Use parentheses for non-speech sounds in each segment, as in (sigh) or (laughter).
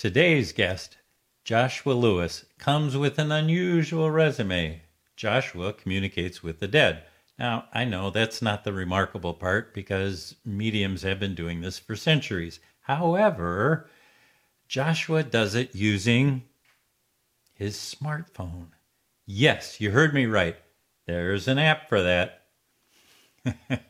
Today's guest, Joshua Louis, comes with an unusual resume. Joshua communicates with the dead. Now, I know that's not the remarkable part because mediums have been doing this for centuries. However, Joshua does it using his smartphone. Yes, you heard me right. There's an app for that. (laughs)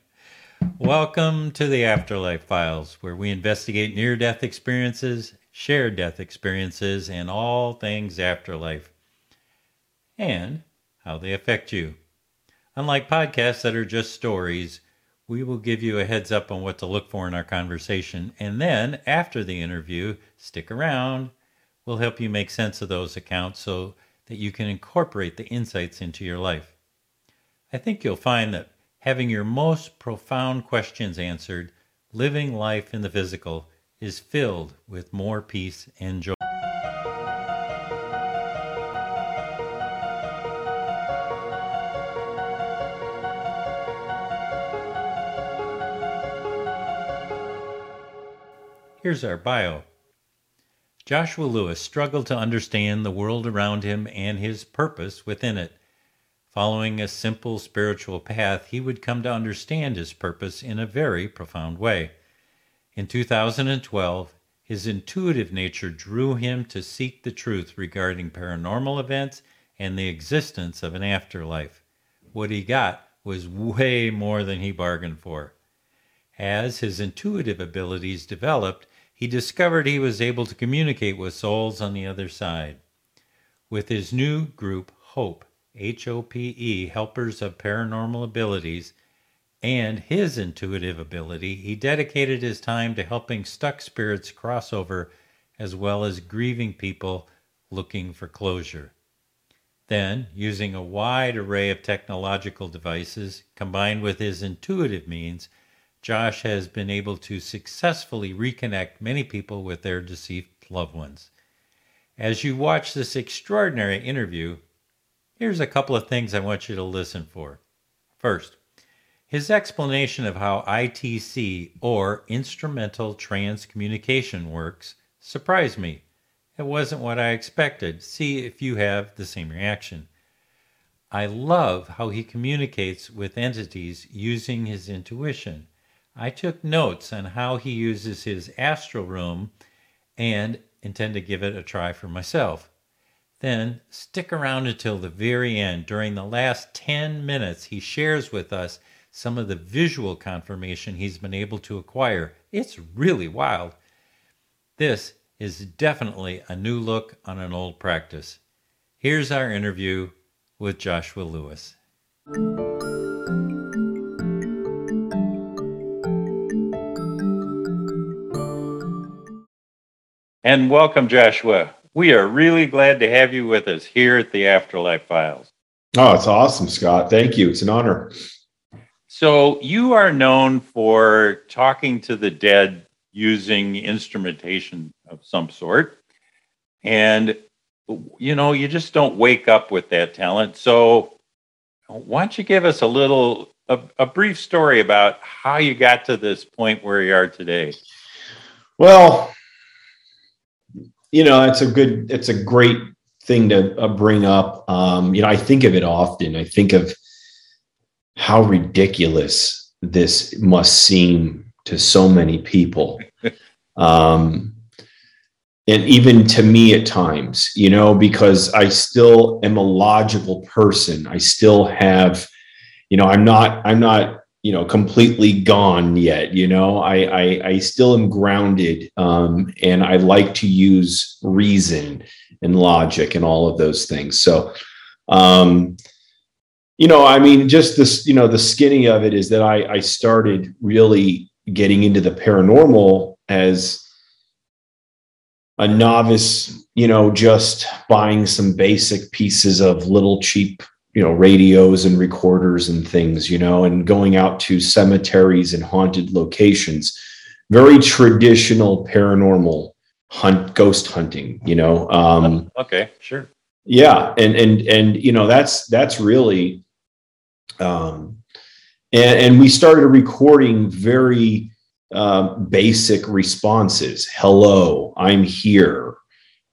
Welcome to the Afterlife Files, where we investigate near death experiences, shared death experiences, and all things afterlife, and how they affect you. Unlike podcasts that are just stories, we will give you a heads up on what to look for in our conversation. And then, after the interview, stick around. We'll help you make sense of those accounts so that you can incorporate the insights into your life. I think you'll find that having your most profound questions answered, living life in the physical, is filled with more peace and joy. Here's our bio. Joshua Louis struggled to understand the world around him and his purpose within it. Following a simple spiritual path, he would come to understand his purpose in a very profound way. In 2012, his intuitive nature drew him to seek the truth regarding paranormal events and the existence of an afterlife. What he got was way more than he bargained for. As his intuitive abilities developed, he discovered he was able to communicate with souls on the other side. With his new group, HOPE, H O P E, Helpers of Paranormal Abilities, and his intuitive ability, he dedicated his time to helping stuck spirits cross over as well as grieving people looking for closure. Then, using a wide array of technological devices combined with his intuitive means, Josh has been able to successfully reconnect many people with their deceased loved ones. As you watch this extraordinary interview, here's a couple of things I want you to listen for. First, his explanation of how ITC or instrumental Transcommunication, works surprised me. It wasn't what I expected. See if you have the same reaction. I love how he communicates with entities using his intuition. I took notes on how he uses his astral room and intend to give it a try for myself. Then stick around until the very end. During the last 10 minutes, he shares with us some of the visual confirmation he's been able to acquire. It's really wild. This is definitely a new look on an old practice. Here's our interview with Joshua Louis. And welcome, Joshua. We are really glad to have you with us here at the Afterlife Files. Oh, it's awesome, Scott. Thank you. It's an honor. So, you are known for talking to the dead using instrumentation of some sort. And, you know, you just don't wake up with that talent. So, why don't you give us a little, a, a brief story about how you got to this point where you are today? Well, you know, it's a good, it's a great thing to uh, bring up. Um, you know, I think of it often. I think of how ridiculous this must seem to so many people. (laughs) um, and even to me at times, you know, because I still am a logical person. I still have, you know, I'm not, I'm not you know completely gone yet you know i i, I still am grounded um, and i like to use reason and logic and all of those things so um, you know i mean just this you know the skinny of it is that i i started really getting into the paranormal as a novice you know just buying some basic pieces of little cheap you know radios and recorders and things you know and going out to cemeteries and haunted locations. Very traditional paranormal hunt ghost hunting you know um okay sure. Yeah and and and you know that's that's really um and and we started recording very uh, basic responses. Hello i'm here.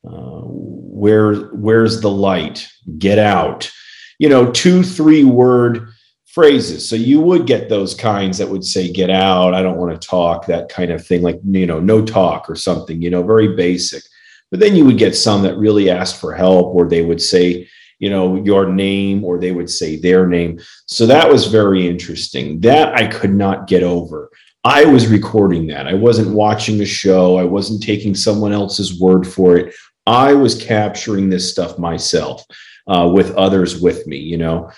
Uh, where where's the light? Get out. You know two three word phrases. So you would get those kinds that would say get out. I don't want to talk that kind of thing like you know no talk or something you know very basic. But then you would get some that really asked for help or they would say you know your name or they would say their name so that was very interesting that i could not get over I was recording that. I wasn't watching a show. I wasn't taking someone else's word for it. I was capturing this stuff myself uh, with others with me. You know,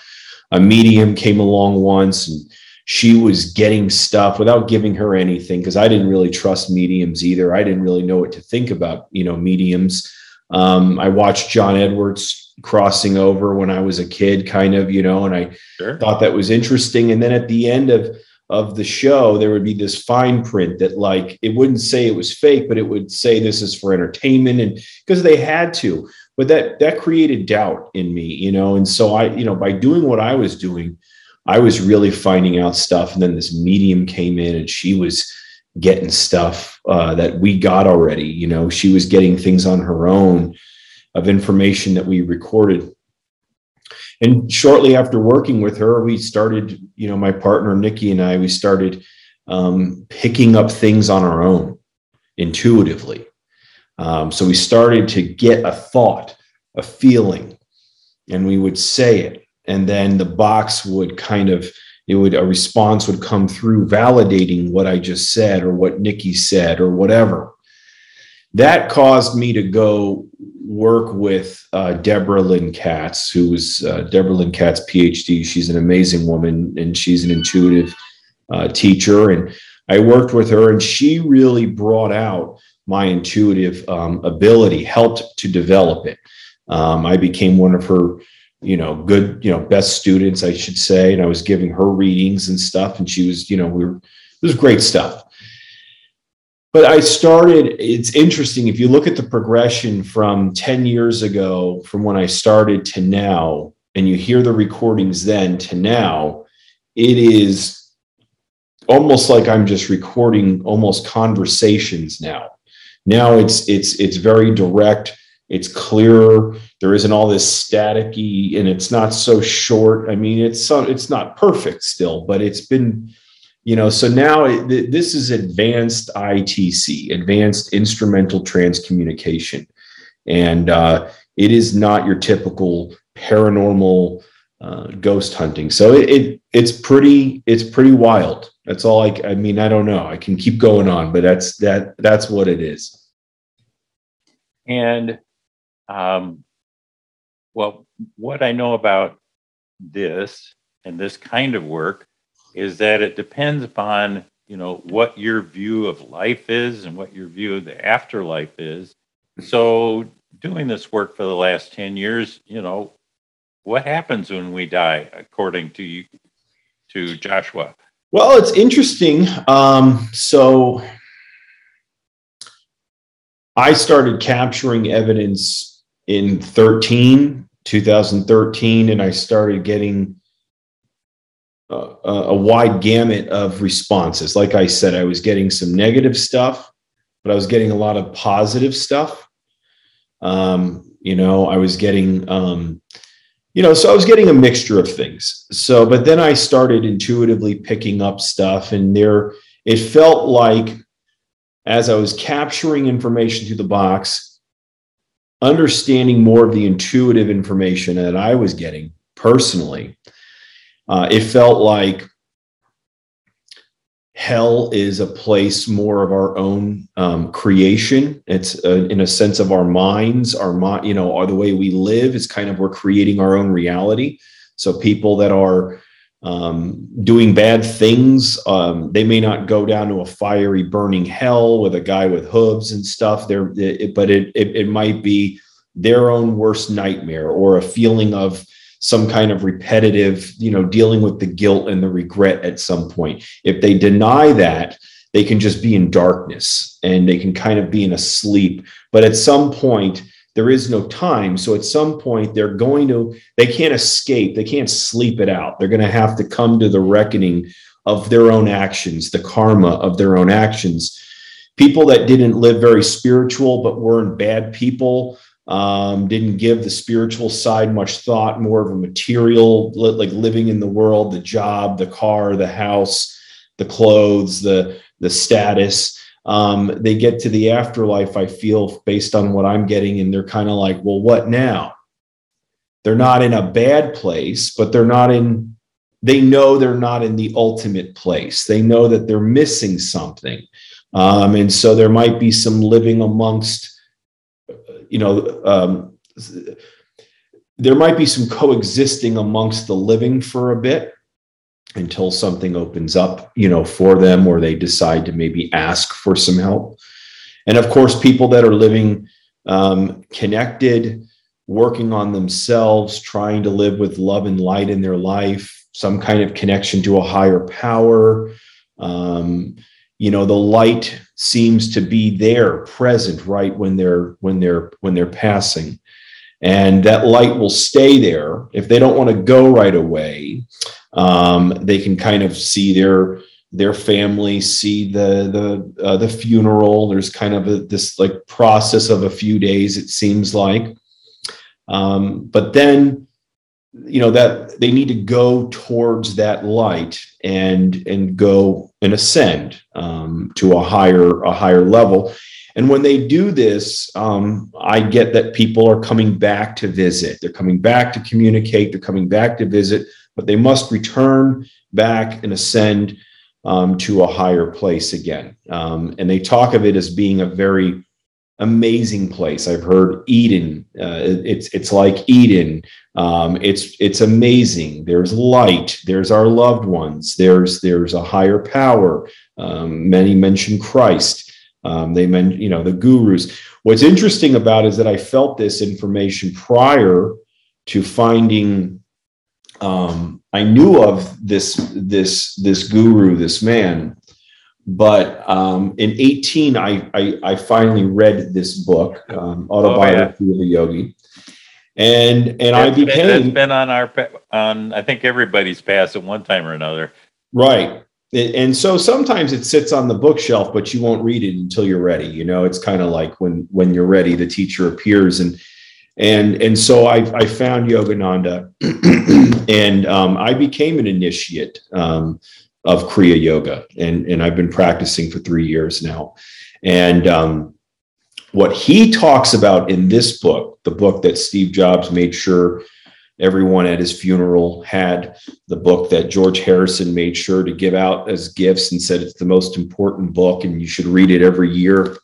a medium came along once and she was getting stuff without giving her anything because I didn't really trust mediums either. I didn't really know what to think about, you know, mediums. Um, I watched John Edwards crossing over when I was a kid, kind of, you know, and I sure. thought that was interesting. And then at the end of of the show, there would be this fine print that like it wouldn't say it was fake, but it would say this is for entertainment and because they had to. But that that created doubt in me, you know. And so I, you know, by doing what I was doing, I was really finding out stuff. And then this medium came in and she was getting stuff uh, that we got already. You know, she was getting things on her own of information that we recorded. And shortly after working with her we started you know my partner nikki and i we started um, picking up things on our own intuitively. Um, so we started to get a thought a feeling and we would say it. And then the box would kind of it would a response would come through validating what i just said or what nikki said or whatever. That caused me to go work with uh, Deborah Lynn Katz, who was uh, Deborah Lynn Katz, PhD. She's an amazing woman and she's an intuitive uh, teacher. And I worked with her, and she really brought out my intuitive um, ability, helped to develop it. Um, I became one of her, you know, good, you know, best students, I should say. And I was giving her readings and stuff, and she was, you know, we were, it was great stuff but I started, it's interesting. If you look at the progression from 10 years ago, from when I started to now, and you hear the recordings then to now, it is almost like I'm just recording almost conversations now. Now it's it's it's very direct, it's clearer. There isn't all this staticky, and it's not so short. I mean, it's it's not perfect still, but it's been you know so now it, this is advanced itc advanced instrumental transcommunication. And uh, it is not your typical paranormal uh, ghost hunting. So it, it, it's pretty it's pretty wild. That's all I, I mean i don't know. I can keep going on but that's that that's what it is. And um, well what i know about this and this kind of work is that it depends upon you know what your view of life is and what your view of the afterlife is. So doing this work for the last 10 years you know what happens when we die according to you to joshua? Well it's interesting um, so i started capturing evidence in 13 2013 and i started getting a, wide gamut of responses. Like I said, I was getting some negative stuff, but I was getting a lot of positive stuff. Um, you know, I was getting, um, you know, so I was getting a mixture of things. So, but then I started intuitively picking up stuff, and there, it felt like as I was capturing information through the box, understanding more of the intuitive information that I was getting personally, uh, it felt like hell is a place more of our own um, creation. It's uh, in a sense of our minds, our you know, are the way we live. It's kind of we're creating our own reality. So people that are um, doing bad things, um, they may not go down to a fiery, burning hell with a guy with hooves and stuff. There, but it, it it might be their own worst nightmare or a feeling of some kind of repetitive, you know, dealing with the guilt and the regret at some point. If they deny that, they can just be in darkness and they can kind of be in a sleep. But at some point, there is no time. So at some point, they're going to, they can't escape, they can't sleep it out. They're going to have to come to the reckoning of their own actions, the karma of their own actions. people that didn't live very spiritual but weren't bad people um, didn't give the spiritual side much thought more of a material like living in the world the job the car the house the clothes the the status. Um, they get to the afterlife i feel based on what i'm getting and they're kind of like well what now? They're not in a bad place but they're not in they know they're not in the ultimate place. They know that they're missing something. Um, and so there might be some living amongst you know um, there might be some coexisting amongst the living for a bit until something opens up you know for them or they decide to maybe ask for some help. And of course people that are living um, connected working on themselves trying to live with love and light in their life some kind of connection to a higher power um, you know the light seems to be there present right when they're when they're when they're passing. And that light will stay there. If they don't want to go right away um, they can kind of see their their family see the the uh, the funeral. There's kind of a, this like process of a few days it seems like. Um, but then you know that they need to go towards that light and and go and ascend um, to a higher a higher level. And when they do this um, i get that people are coming back to visit. They're coming back to communicate. They're coming back to visit but they must return back and ascend um, to a higher place again. Um, and they talk of it as being a very amazing place. I've heard Eden. Uh, it's it's like Eden. Um, it's it's amazing. There's light. There's our loved ones. There's there's a higher power. Um, many mention Christ. Um, they mention you know the gurus. What's interesting about is that I felt this information prior to finding. Um, I knew of this this this guru, this man, but um, in 18, I, I, I, finally read this book, um, Autobiography oh, yeah. of a Yogi. And and that's I became been, that's been on our on I think everybody's past at one time or another. Right. And so sometimes it sits on the bookshelf, but you won't read it until you're ready. You know, it's kind of like when when you're ready, the teacher appears and and and so I, I found Yogananda, (clears throat) and um, I became an initiate. Um, of Kriya Yoga, and and I've been practicing for three years now. And um, what he talks about in this book, the book that Steve Jobs made sure everyone at his funeral had, the book that George Harrison made sure to give out as gifts and said it's the most important book and you should read it every year,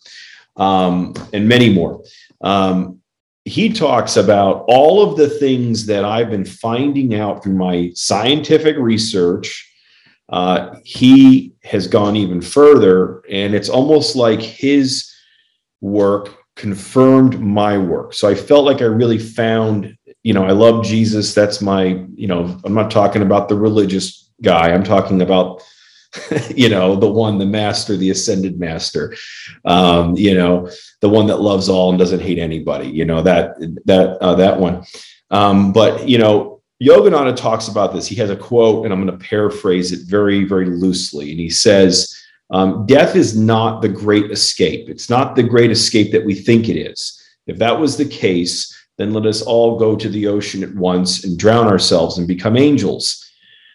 um, and many more. Um, he talks about all of the things that I've been finding out through my scientific research uh, he has gone even further, and it's almost like his work confirmed my work. So I felt like I really found, you know, I love Jesus. That's my, you know, I'm not talking about the religious guy. I'm talking about, (laughs) you know, the one, the master, the ascended master, um, you know, the one that loves all and doesn't hate anybody. You know that that uh, that one. Um, but you know, Yogananda talks about this. He has a quote, and I'm going to paraphrase it very, very loosely. And he says, um, Death is not the great escape. It's not the great escape that we think it is. If that was the case, then let us all go to the ocean at once and drown ourselves and become angels.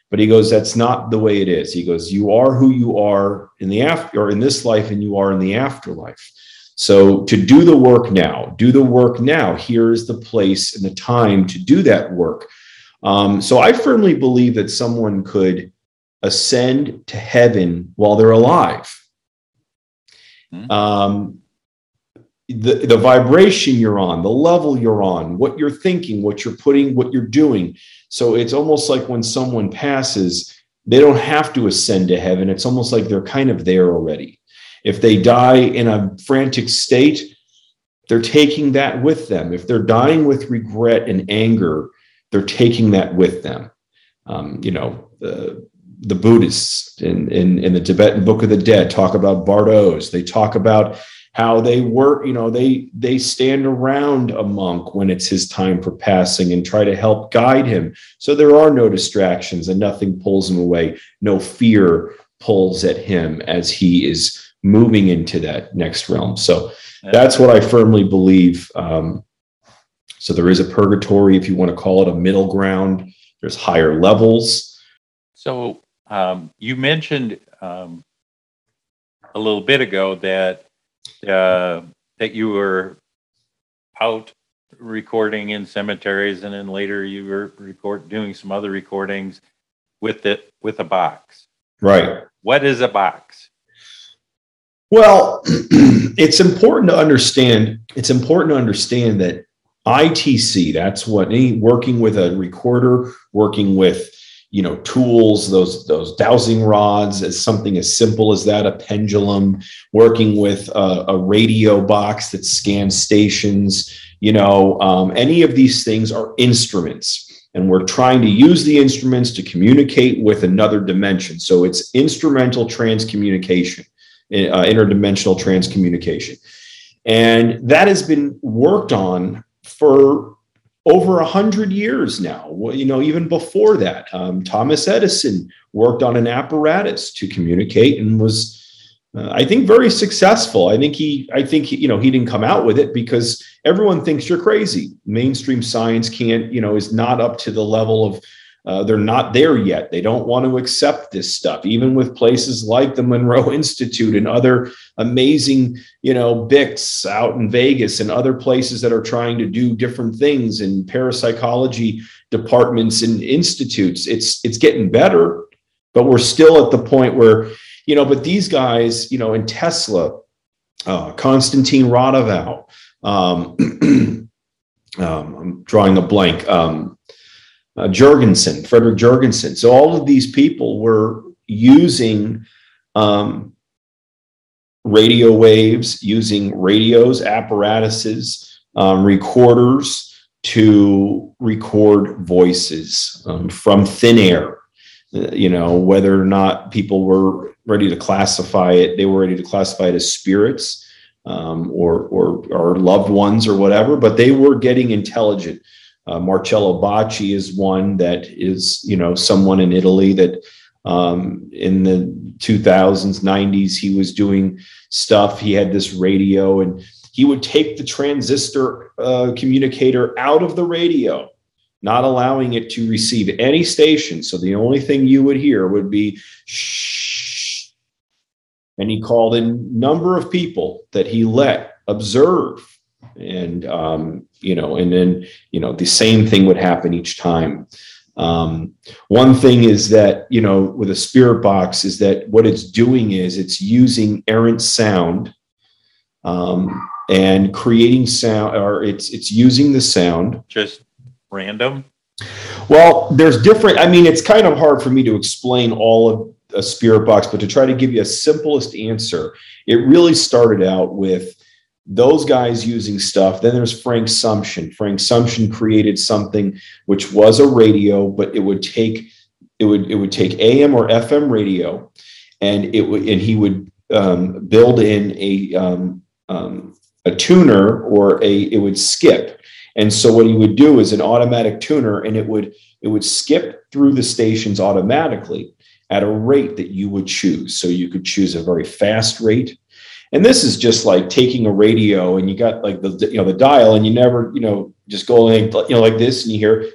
But he goes, that's not the way it is. He goes, you are who you are in the after or in this life, and you are in the afterlife. So to do the work now, do the work now. Here is the place and the time to do that work um, so I firmly believe that someone could ascend to heaven while they're alive. Mm-hmm. Um, the, the vibration you're on, the level you're on, what you're thinking, what you're putting, what you're doing. So it's almost like when someone passes, they don't have to ascend to heaven. It's almost like they're kind of there already. If they die in a frantic state, they're taking that with them. If they're dying with regret and anger, they're taking that with them. Um, you know, the, the Buddhists in, in, in the Tibetan Book of the Dead talk about bardos. They talk about how they work, you know, they they stand around a monk when it's his time for passing and try to help guide him. So there are no distractions and nothing pulls him away. No fear pulls at him as he is moving into that next realm. So that's what I firmly believe. Um, so there is a purgatory, if you want to call it a middle ground. There's higher levels. So um, you mentioned um, a little bit ago that uh, that you were out recording in cemeteries, and then later you were record doing some other recordings with it with a box. Right. What is a box? Well, (clears throat) it's important to understand. It's important to understand that ITC. That's what any working with a recorder, working with you know tools those those dowsing rods as something as simple as that a pendulum working with a, a radio box that scans stations you know um, any of these things are instruments and we're trying to use the instruments to communicate with another dimension so it's instrumental transcommunication uh, interdimensional transcommunication and that has been worked on for over a hundred years now. You know, even before that, um, Thomas Edison worked on an apparatus to communicate and was, uh, I think, very successful. I think he, I think he, you know, he didn't come out with it because everyone thinks you're crazy. Mainstream science can't, you know, is not up to the level of uh, they're not there yet. They don't want to accept this stuff, even with places like the Monroe (laughs) Institute and other amazing, you know, BICs out in Vegas and other places that are trying to do different things in parapsychology departments and institutes. It's it's getting better, but we're still at the point where, you know, but these guys, you know, in Tesla, uh, Konstantin Raudive, um, (clears throat) um, I'm drawing a blank. Um, uh, Jürgenson, Frederick Jürgenson. So all of these people were using um, radio waves, using radios, apparatuses, um, recorders to record voices um, from thin air. Uh, you know, whether or not people were ready to classify it, they were ready to classify it as spirits um, or, or, or loved ones or whatever, but they were getting intelligent uh, Marcello Bacci is one that is, you know, someone in Italy that um, in the 2000s, 90s, he was doing stuff. He had this radio and he would take the transistor uh, communicator out of the radio, not allowing it to receive any station. So the only thing you would hear would be shh. And he called a number of people that he let observe and um, you know and then you know the same thing would happen each time. Um, one thing is that you know with a spirit box is that what it's doing is it's using errant sound um, and creating sound or it's it's using the sound. Just random? Well there's different i mean it's kind of hard for me to explain all of a spirit box but to try to give you a simplest answer it really started out with those guys using stuff. Then there's Frank Sumption. Frank Sumption created something which was a radio, but it would take it would it would take AM or FM radio, and it would and he would um, build in a um, um, a tuner or a it would skip. And so what he would do is an automatic tuner, and it would it would skip through the stations automatically at a rate that you would choose. So you could choose a very fast rate and this is just like taking a radio and you got like the you know the dial and you never you know just go like you know like this and you hear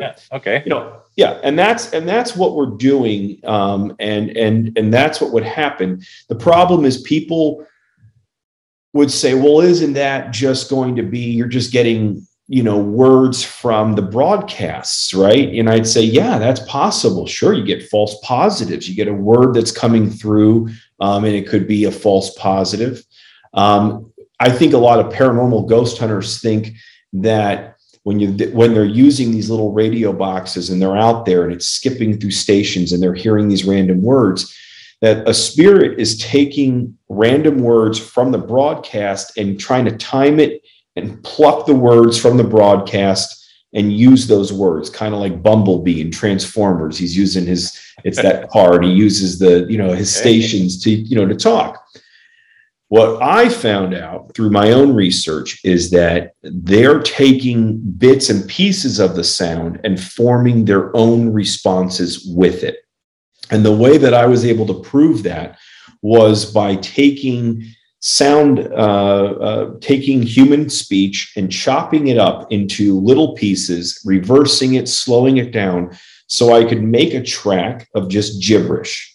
yeah, okay you know yeah and that's and that's what we're doing um, and and and that's what would happen the problem is people would say well isn't that just going to be you're just getting you know words from the broadcasts right? And i'd say yeah that's possible. Sure you get false positives. You get a word that's coming through um, and it could be a false positive. Um, i think a lot of paranormal ghost hunters think that when you when they're using these little radio boxes and they're out there and it's skipping through stations and they're hearing these random words that a spirit is taking random words from the broadcast and trying to time it and pluck the words from the broadcast and use those words, kind of like Bumblebee and Transformers. He's using his it's that (laughs) card. He uses the you know his stations to you know to talk. What I found out through my own research is that they're taking bits and pieces of the sound and forming their own responses with it. And the way that I was able to prove that was by taking sound, uh, uh, taking human speech and chopping it up into little pieces, reversing it, slowing it down, so I could make a track of just gibberish.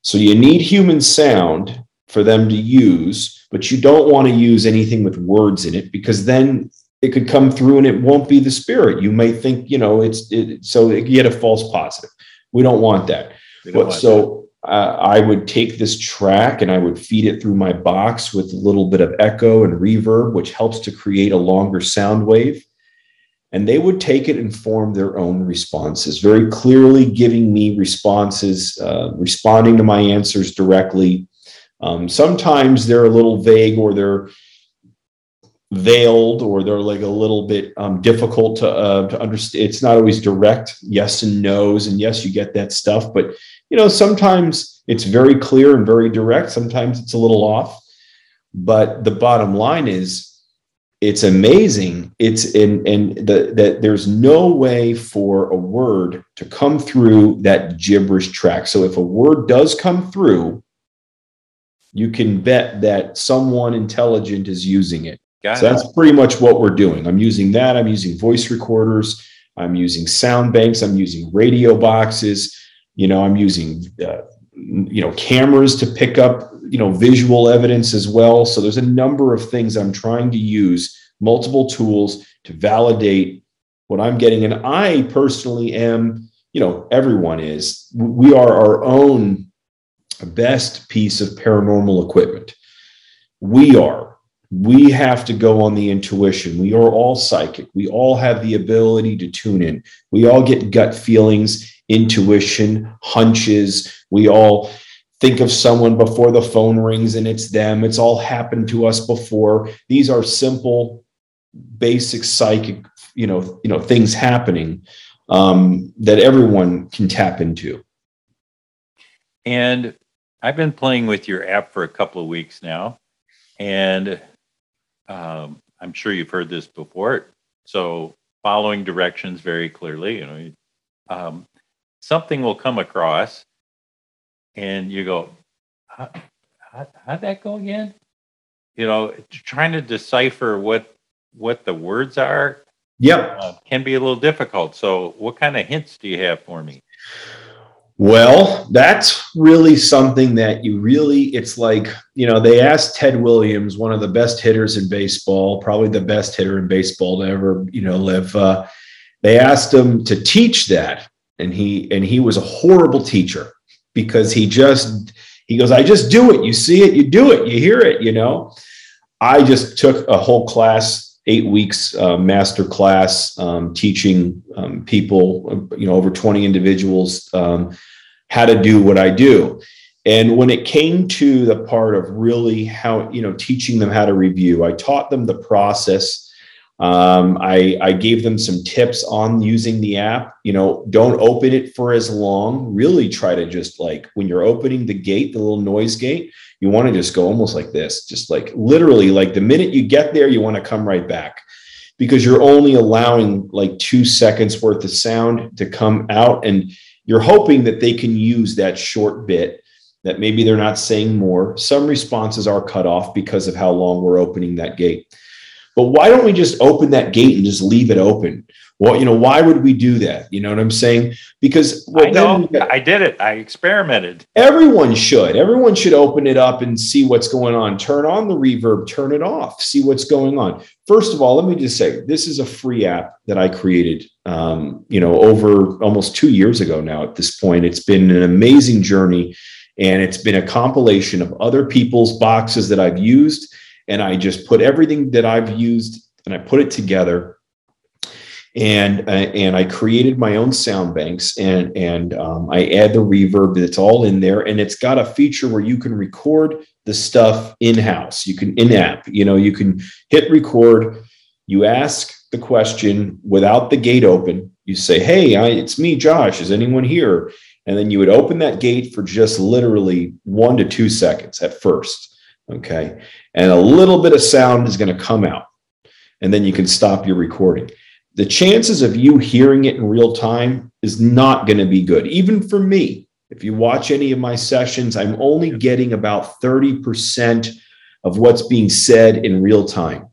So you need human sound for them to use, but you don't want to use anything with words in it because then it could come through and it won't be the spirit. You may think, you know, it's it, so you get a false positive. We don't want that. Don't but want so uh, I would take this track and I would feed it through my box with a little bit of echo and reverb, which helps to create a longer sound wave. And they would take it and form their own responses, very clearly giving me responses, uh, responding to my answers directly. Um, sometimes they're a little vague or they're veiled or they're like a little bit um, difficult to, uh, to understand. It's not always direct yes and no's. And yes, you get that stuff. But, you know, sometimes it's very clear and very direct. Sometimes it's a little off. But the bottom line is, it's amazing. It's in and the, that there's no way for a word to come through that gibberish track. So if a word does come through, you can bet that someone intelligent is using it. Got so it. that's pretty much what we're doing. I'm using that. I'm using voice recorders. I'm using sound banks. I'm using radio boxes. You know, I'm using uh, you know cameras to pick up you know visual evidence as well. So there's a number of things I'm trying to use multiple tools to validate what I'm getting. And I personally am, you know, everyone is. We are our own best piece of paranormal equipment. We are we have to go on the intuition. We are all psychic. We all have the ability to tune in. We all get gut feelings, intuition, hunches. We all think of someone before the phone rings and it's them. It's all happened to us before. These are simple, basic psychic, you know, you know, things happening um, that everyone can tap into. And I've been playing with your app for a couple of weeks now, and um, I'm sure you've heard this before. So following directions very clearly, you know, um, something will come across, and you go, how, how, how'd that go again? You know, trying to decipher what what the words are. Yep, uh, can be a little difficult. So, what kind of hints do you have for me? Well, that's really something that you really, it's like, you know, they asked Ted Williams, one of the best hitters in baseball, probably the best hitter in baseball to ever, you know, live. Uh, they asked him to teach that. And he, and he was a horrible teacher because he just, he goes, I just do it. You see it, you do it, you hear it, you know. I just took a whole class, eight weeks uh, master class, um, teaching um, people, you know, over 20 individuals um, how to do what I do. And when it came to the part of really how, you know, teaching them how to review, I taught them the process. Um, I, I gave them some tips on using the app. You know, don't open it for as long. Really try to just like when you're opening the gate, the little noise gate, you want to just go almost like this, just like literally, like the minute you get there, you want to come right back because you're only allowing like two seconds worth of sound to come out. And you're hoping that they can use that short bit that maybe they're not saying more. Some responses are cut off because of how long we're opening that gate. But why don't we just open that gate and just leave it open? Well, you know, why would we do that? You know what I'm saying? Because well, I know I did it. I experimented. Everyone should. Everyone should open it up and see what's going on. Turn on the reverb, turn it off, see what's going on. First of all, let me just say this is a free app that I created. Um, you know, over almost two years ago now. At this point, it's been an amazing journey, and it's been a compilation of other people's boxes that I've used and I just put everything that I've used and I put it together. And uh, and I created my own sound banks and and um, I add the reverb that's all in there and it's got a feature where you can record the stuff in house. You can in app. You know you can hit record. You ask the question without the gate open. You say, "Hey, I, it's me, Josh. Is anyone here?" And then you would open that gate for just literally one to two seconds at first Okay. And a little bit of sound is going to come out. And then you can stop your recording. The chances of you hearing it in real time is not going to be good, even for me. If you watch any of my sessions, I'm only getting about 30% of what's being said in real time.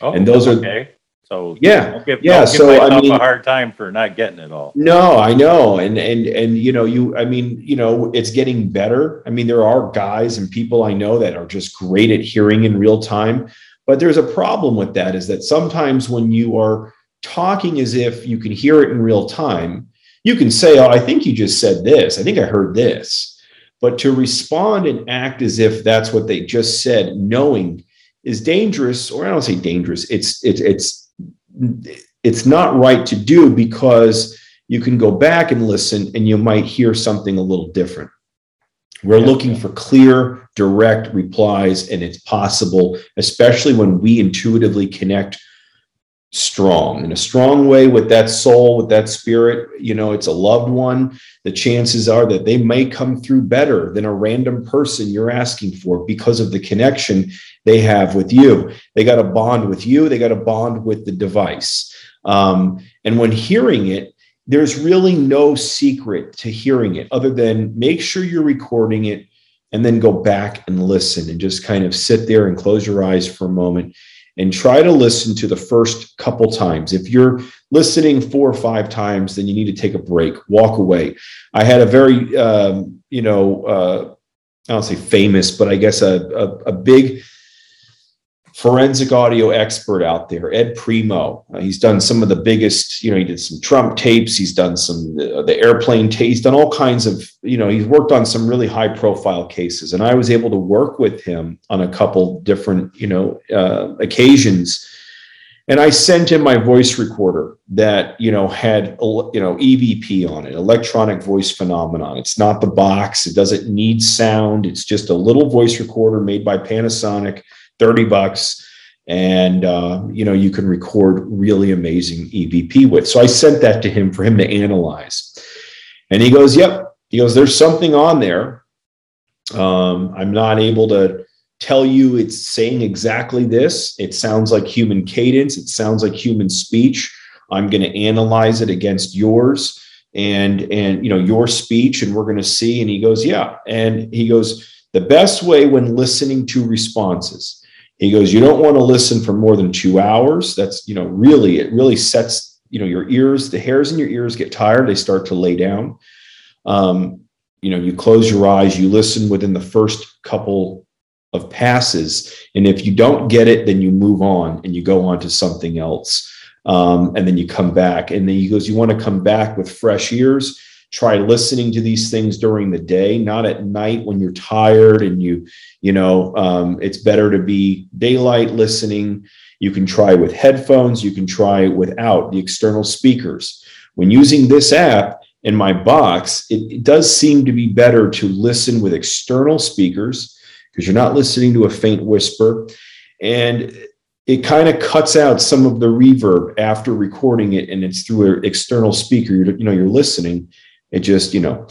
Oh, And those are- okay. So Yeah, don't give, yeah, don't give so, I myself mean- a hard time for not getting it all. No, I know. And and and you know, you I mean, you know, it's getting better. I mean, there are guys and people I know that are just great at hearing in real time, but there's a problem with that is that sometimes when you are talking as if you can hear it in real time, you can say, "Oh, I think you just said this. I think I heard this." But to respond and act as if that's what they just said, knowing is dangerous, or I don't say dangerous. It's it's it's it's not right to do because you can go back and listen and you might hear something a little different. We're Yeah. looking for clear, direct replies, and it's possible, especially when we intuitively connect strong in a strong way with that soul, with that spirit. You know, it's a loved one. The chances are that they may come through better than a random person you're asking for because of the connection they have with you. They got a bond with you, they got a bond with the device. Um, and when hearing it, there's really no secret to hearing it other than make sure you're recording it and then go back and listen and just kind of sit there and close your eyes for a moment and try to listen to the first couple times. If you're listening four or five times, then you need to take a break, walk away. I had a very, um, you know, uh, I don't say famous, but I guess a, a, a big forensic audio expert out there, Ed Primeau. Uh, he's done some of the biggest, you know, he did some Trump tapes, he's done some uh, the airplane tapes, he's done all kinds of, you know, he's worked on some really high profile cases. And I was able to work with him on a couple different, you know, uh, occasions. And I sent him my voice recorder that, you know, had, you know, EVP on it, electronic voice phenomenon. It's not the box. It doesn't need sound. It's just a little voice recorder made by Panasonic 30 bucks and uh, you know you can record really amazing evp with. So i sent that to him for him to analyze. And he goes yep. He goes there's something on there. Um, i'm not able to tell you it's saying exactly this. It sounds like human cadence. It sounds like human speech. I'm going to analyze it against yours and and you know your speech and we're going to see. And he goes yeah. And he goes the best way when listening to responses he goes you don't want to listen for more than two hours. That's you know really it really sets you know your ears the hairs in your ears get tired they start to lay down. Um, you know you close your eyes you listen within the first couple of passes and if you don't get it then you move on and you go on to something else um, and then you come back. And then he goes you want to come back with fresh ears try listening to these things during the day not at night when you're tired and you you know um, it's better to be daylight listening. You can try with headphones. You can try without the external speakers. When using this app in my box it, it does seem to be better to listen with external speakers because you're not listening to a faint whisper. And it kind of cuts out some of the reverb after recording it and it's through an external speaker. You're, you know you're listening it just, you know,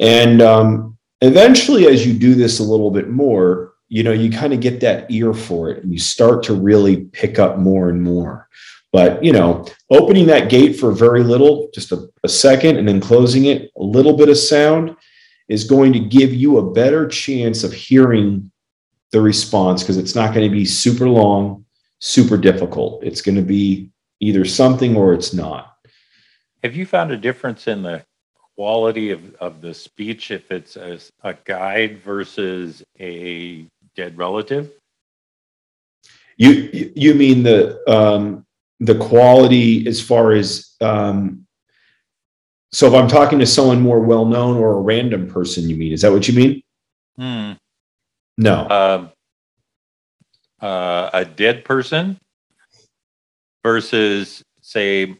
and um, eventually, as you do this a little bit more, you know, you kind of get that ear for it and you start to really pick up more and more. But, you know, opening that gate for very little, just a, a second, and then closing it, a little bit of sound is going to give you a better chance of hearing the response because it's not going to be super long, super difficult. It's going to be either something or it's not. Have you found a difference in the quality of, of the speech if it's a, a guide versus a dead relative? You you mean the um, the quality as far as um, so if I'm talking to someone more well known or a random person, you mean is that what you mean? Hmm. No. Um, uh, a dead person versus, say,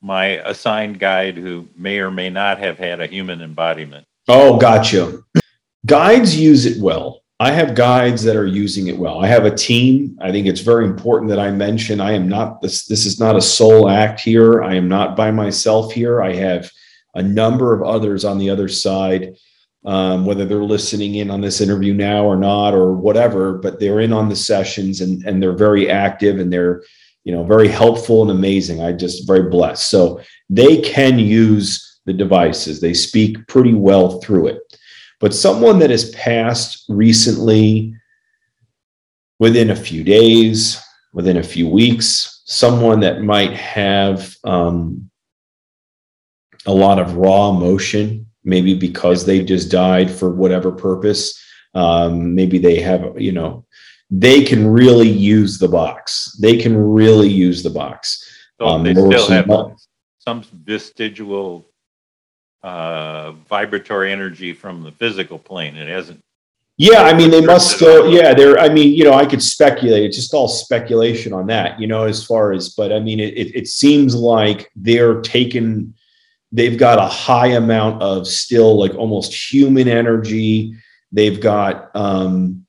my assigned guide who may or may not have had a human embodiment. Oh, gotcha. Guides use it well. I have guides that are using it well. I have a team. I think it's very important that I mention I am not this this is not a sole act here. I am not by myself here. I have a number of others on the other side um, whether they're listening in on this interview now or not or whatever, but they're in on the sessions and and they're very active and they're you know very helpful and amazing. I just very blessed. So they can use the devices. They speak pretty well through it. But someone that has passed recently, within a few days, within a few weeks, someone that might have um, a lot of raw emotion, maybe because they just died for whatever purpose. Um, maybe they have, you know, they can really use the box. They can really use the box. So um, they still have some vestigial uh, vibratory energy from the physical plane. It hasn't. Yeah, I mean, they must still. Yeah, they're. I mean, you know, I could speculate. It's just all speculation on that, you know, as far as. But I mean, it it, it seems like they're taking. They've got a high amount of still like almost human energy. They've got um,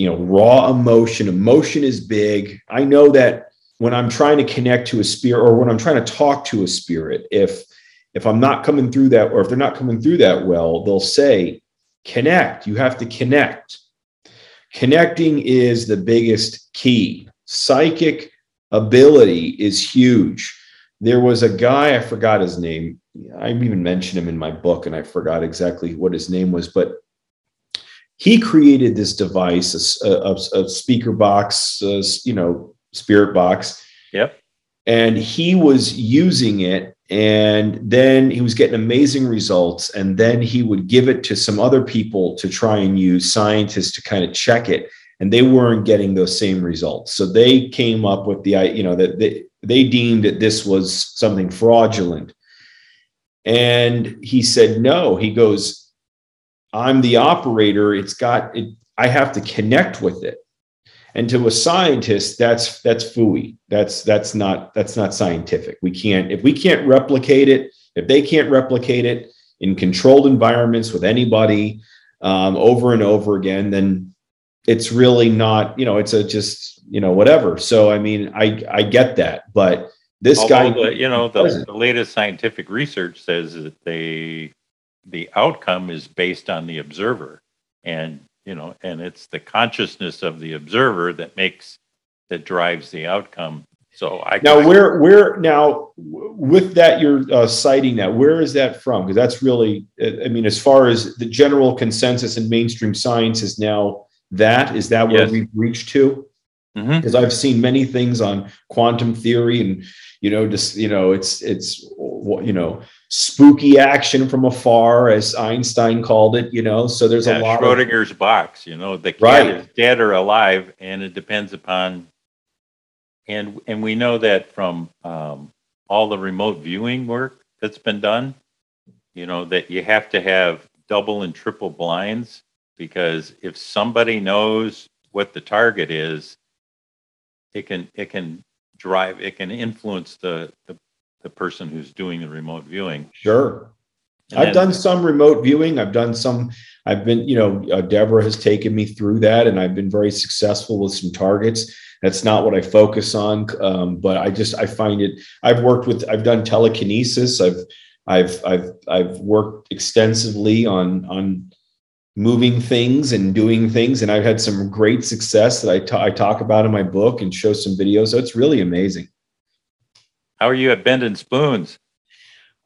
you know raw emotion. Emotion is big. I know that when i'm trying to connect to a spirit or when i'm trying to talk to a spirit if if i'm not coming through that or if they're not coming through that well they'll say connect. You have to connect. Connecting is the biggest key. Psychic ability is huge. There was a guy i forgot his name. I even mentioned him in my book and i forgot exactly what his name was but he created this device, a, a, a speaker box, a, you know, spirit box. Yep. And he was using it, and then he was getting amazing results. And then he would give it to some other people to try and use scientists to kind of check it, and they weren't getting those same results. So they came up with the, you know, that they, they deemed that this was something fraudulent. And he said, no. He goes, I'm the operator. It's got it. I have to connect with it. And to a scientist, that's that's fooey. That's that's not that's not scientific. We can't if we can't replicate it. If they can't replicate it in controlled environments with anybody um, over and over again, then it's really not. You know, it's a just you know whatever. So I mean, I I get that, but this Although guy, the, you know, the, the latest scientific research says that they the outcome is based on the observer and you know and it's the consciousness of the observer that makes that drives the outcome so i now where where now with that you're uh, citing that where is that from because that's really i mean as far as the general consensus in mainstream science is now that is that where yes. we've reached to because mm-hmm. i've seen many things on quantum theory and you know just you know it's it's you know spooky action from afar, as Einstein called it. You know, so there's yeah, a lot. Schrodinger's of, box. You know, the cat right. is dead or alive, and it depends upon. And and we know that from um, all the remote viewing work that's been done. You know that you have to have double and triple blinds because if somebody knows what the target is, it can it can drive it can influence the the the person who's doing the remote viewing. Sure. And I've done some remote viewing. I've done some. I've been, you know, uh, Deborah has taken me through that, and I've been very successful with some targets. That's not what I focus on, um, but I just I find it. I've worked with. I've done telekinesis. I've I've I've I've worked extensively on on moving things and doing things, and I've had some great success that I, t- I talk about in my book and show some videos. So it's really amazing. How are you at bending spoons?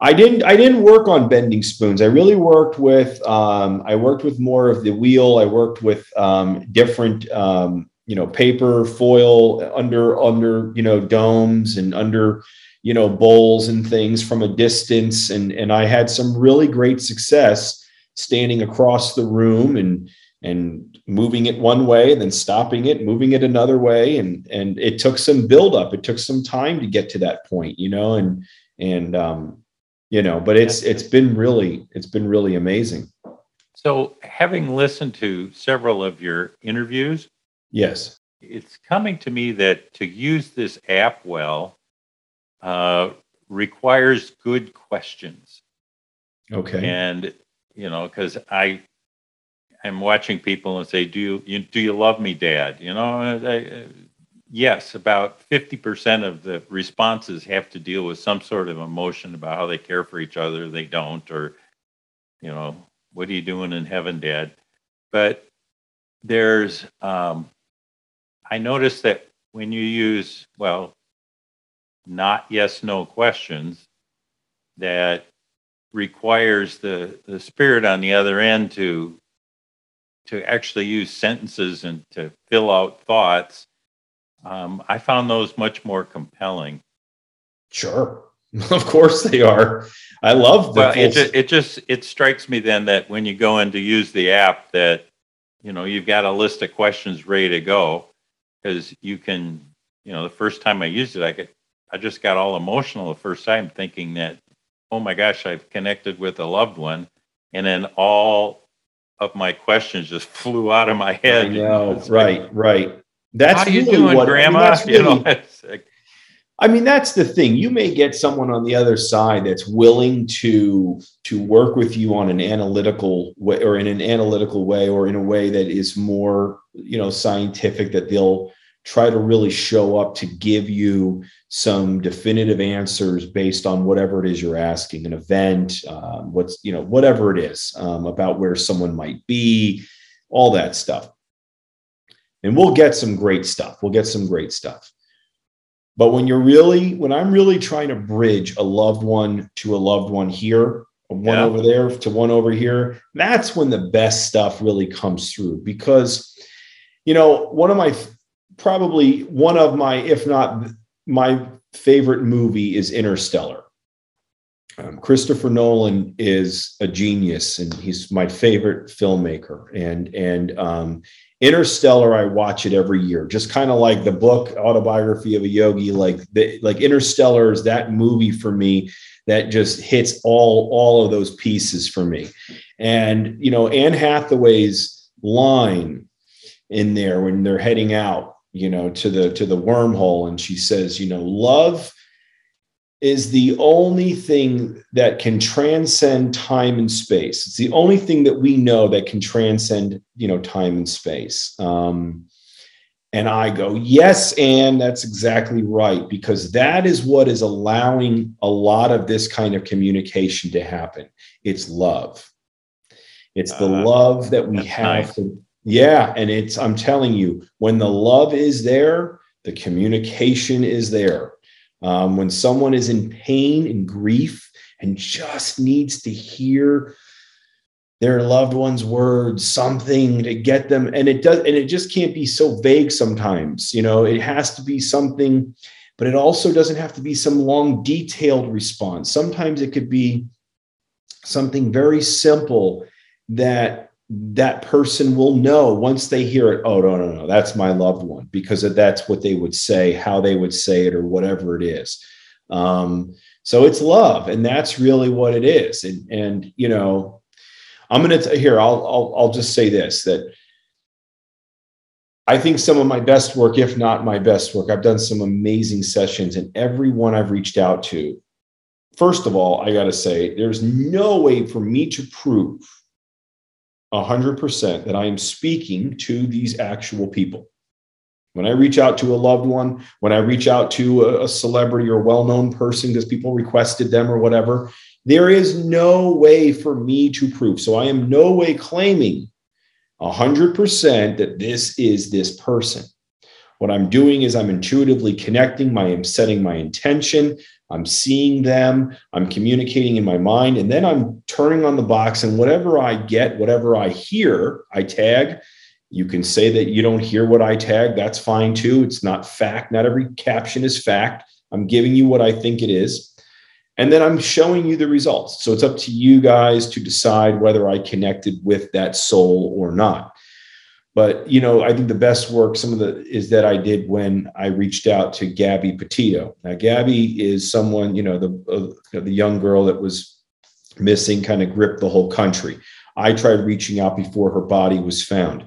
I didn't. I didn't work on bending spoons. I really worked with. Um, I worked with more of the wheel. I worked with um, different, um, you know, paper foil under under you know domes and under you know bowls and things from a distance, and and I had some really great success standing across the room and and moving it one way, then stopping it, moving it another way, and and it took some build up. It took some time to get to that point, you know, and and um, you know, but it's it's been really it's been really amazing. So, having listened to several of your interviews, yes, it's coming to me that to use this app well uh, requires good questions. Okay, and you know, because I I'm watching people and say, "Do you, you do you love me, Dad?" You know, I, yes, about fifty percent of the responses have to deal with some sort of emotion about how they care for each other, they don't, or you know, what are you doing in heaven, Dad? But there's, um, I noticed that when you use well, not yes no questions, that requires the the spirit on the other end to to actually use sentences and to fill out thoughts. Um, I found those much more compelling. Sure, (laughs) of course they are. I love the. Well, it just, it just it strikes me then that when you go in to use the app, that you know you've got a list of questions ready to go because you can. You know, the first time I used it, I get I just got all emotional the first time, thinking that, oh my gosh, I've connected with a loved one, and then all of my questions just (laughs) flew out of my head. Know, right, like, right. That's how really you doing, what, Grandma? I mean, really, (laughs) you know, like, I mean, that's the thing. You may get someone on the other side that's willing to to work with you on an analytical way, or in an analytical way, or in a way that is more, you know, scientific. That they'll try to really show up to give you some definitive answers based on whatever it is you're asking an event um, what's you know whatever it is um, about where someone might be all that stuff. And we'll get some great stuff. We'll get some great stuff. But when you're really when i'm really trying to bridge a loved one to a loved one here one yeah. over there to one over here that's when the best stuff really comes through. Because you know one of my probably one of my, if not my favorite movie is Interstellar. Um, Christopher Nolan is a genius, and he's my favorite filmmaker. And and um, Interstellar, I watch it every year, just kind of like the book Autobiography of a Yogi. Like the, like Interstellar is that movie for me that just hits all all of those pieces for me. And you know, Anne Hathaway's line in there when they're heading out you know to the to the wormhole. And she says you know love is the only thing that can transcend time and space. It's the only thing that we know that can transcend you know time and space. Um, and i go yes and that's exactly right because that is what is allowing a lot of this kind of communication to happen. It's love. It's the uh, love that we have nice. for, yeah. And it's, I'm telling you, when the love is there, the communication is there. Um, when someone is in pain and grief and just needs to hear their loved one's words, something to get them, and it does, and it just can't be so vague sometimes. You know, it has to be something, but it also doesn't have to be some long, detailed response. Sometimes it could be something very simple that that person will know once they hear it oh no no no that's my loved one because that's what they would say how they would say it or whatever it is. Um, so it's love and that's really what it is. And and you know i'm gonna t- here I'll, I'll i'll just say this that i think some of my best work if not my best work i've done some amazing sessions and everyone i've reached out to first of all i got to say there's no way for me to prove 100% that I am speaking to these actual people. When I reach out to a loved one, when I reach out to a, celebrity or well known person because people requested them or whatever, there is no way for me to prove. So I am no way claiming 100% that this is this person. What I'm doing is I'm intuitively connecting, my, I am setting my intention, I'm seeing them, I'm communicating in my mind, and then I'm turning on the box. And whatever I get, whatever I hear, I tag. You can say that you don't hear what I tag. That's fine too. It's not fact. Not every caption is fact. I'm giving you what I think it is. And then I'm showing you the results. So it's up to you guys to decide whether I connected with that soul or not. But you know, I think the best work some of the is that I did when I reached out to Gabby Petito. Now, Gabby is someone you know the uh, the young girl that was missing, kind of gripped the whole country. I tried reaching out before her body was found.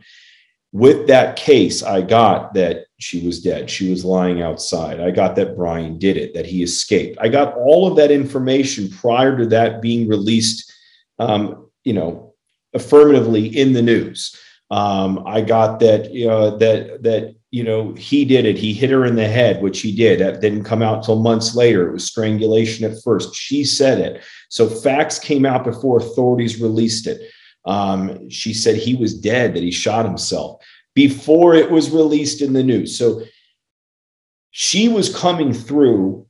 With that case, I got that she was dead. She was lying outside. I got that Brian did it, that he escaped. I got all of that information prior to that being released, um, you know, affirmatively in the news. Um, I got that you know that that you know he did it. He hit her in the head, which he did. That didn't come out till months later. It was strangulation at first. She said it. So facts came out before authorities released it. Um, she said he was dead, that he shot himself before it was released in the news. So she was coming through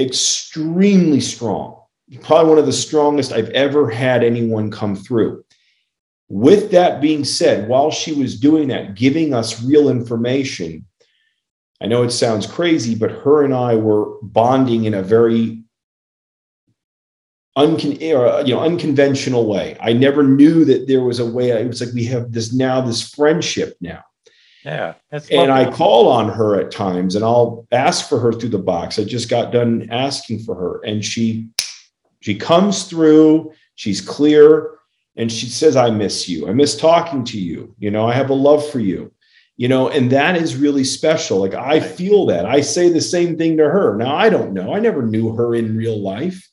extremely strong probably one of the strongest I've ever had anyone come through. With that being said, while she was doing that, giving us real information, I know it sounds crazy, but her and I were bonding in a very uncon- eh, uh, you know, unconventional way. I never knew that there was a way. It was like we have this now, this friendship now. Yeah. and I call on her at times and I'll ask for her through the box. I just got done asking for her and she she comes through, she's clear and she says I miss you. I miss talking to you. You know, I have a love for you. You know, and that is really special. Like I feel that. I say the same thing to her. Now I don't know. I never knew her in real life,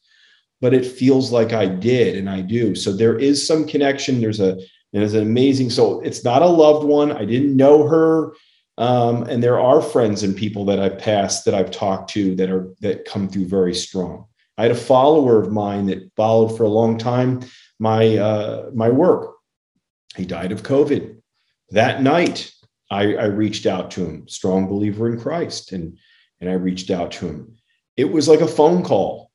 but it feels like I did and I do. So there is some connection. There's a and it's an amazing so it's not a loved one i didn't know her um, and there are friends and people that i've passed that i've talked to that are that come through very strong i had a follower of mine that followed for a long time my uh, my work. He died of covid. That night I, I reached out to him strong believer in christ and and i reached out to him. It was like a phone call.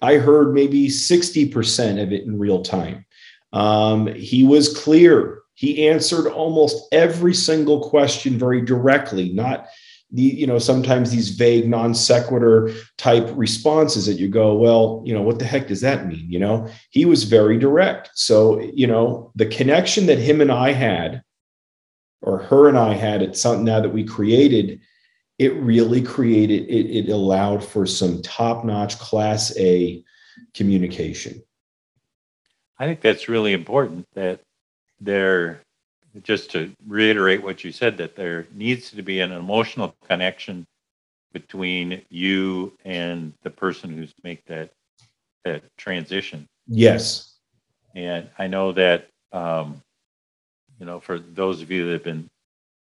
I heard maybe 60% of it in real time. Um, he was clear. He answered almost every single question very directly, not the, you know, sometimes these vague non sequitur type responses that you go, well, you know, what the heck does that mean? You know, he was very direct. So, you know, the connection that him and I had, or her and I had, it's something now that we created, it really created, it, it allowed for some top notch class A communication. I think that's really important that there, just to reiterate what you said, that there needs to be an emotional connection between you and the person who's make that that transition. Yes. And I know that um, you know, for those of you that have been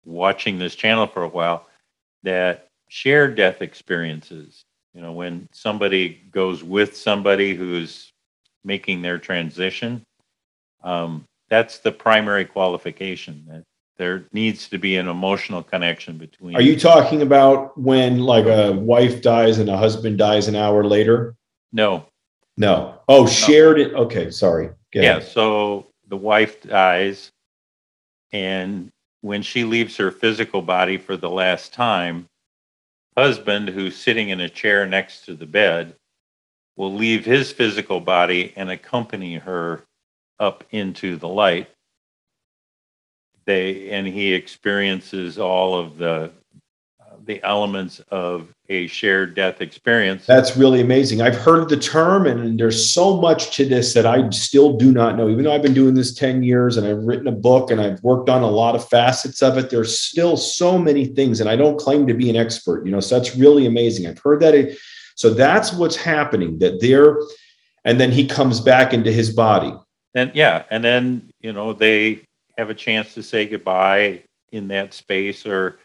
watching this channel for a while, that shared death experiences, you know, when somebody goes with somebody who's making their transition. Um, that's the primary qualification. That there needs to be an emotional connection between. Are you talking about when like a wife dies and a husband dies an hour later? No. No. Oh, shared it. Okay, sorry. yeah. So the wife dies, and when she leaves her physical body for the last time, husband who's sitting in a chair next to the bed will leave his physical body and accompany her up into the light. They and he experiences all of the the elements of a shared death experience. That's really amazing. I've heard the term, and there's so much to this that I still do not know. Even though I've been doing this 10 years and I've written a book and I've worked on a lot of facets of it, there's still so many things, and I don't claim to be an expert, you know, so that's really amazing. I've heard that it, so that's what's happening that there, and then he comes back into his body. And yeah, and then, you know, they have a chance to say goodbye in that space or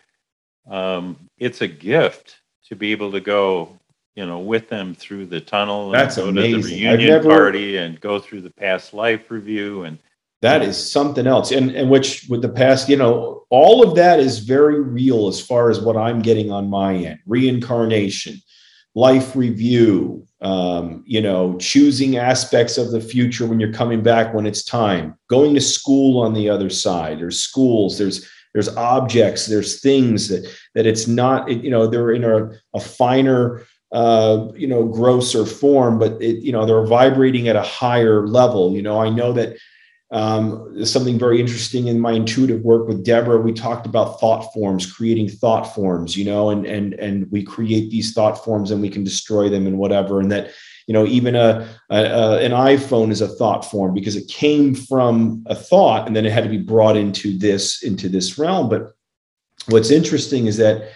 um, it's a gift to be able to go, you know, with them through the tunnel and go amazing. to the reunion never, party and go through the past life review and that is something else and and which with the past you know all of that is very real as far as what i'm getting on my end reincarnation life review, um, you know, choosing aspects of the future when you're coming back when it's time, going to school on the other side. There's schools, there's there's objects, there's things that that it's not, you know, they're in a, a finer uh, you know, grosser form, but it, you know, they're vibrating at a higher level. You know, I know that um, something very interesting in my intuitive work with Deborah. We talked about thought forms, creating thought forms, you know, and and and we create these thought forms and we can destroy them and whatever. And that you know even a, a, a, an iphone is a thought form because it came from a thought and then it had to be brought into this into this realm but what's interesting is that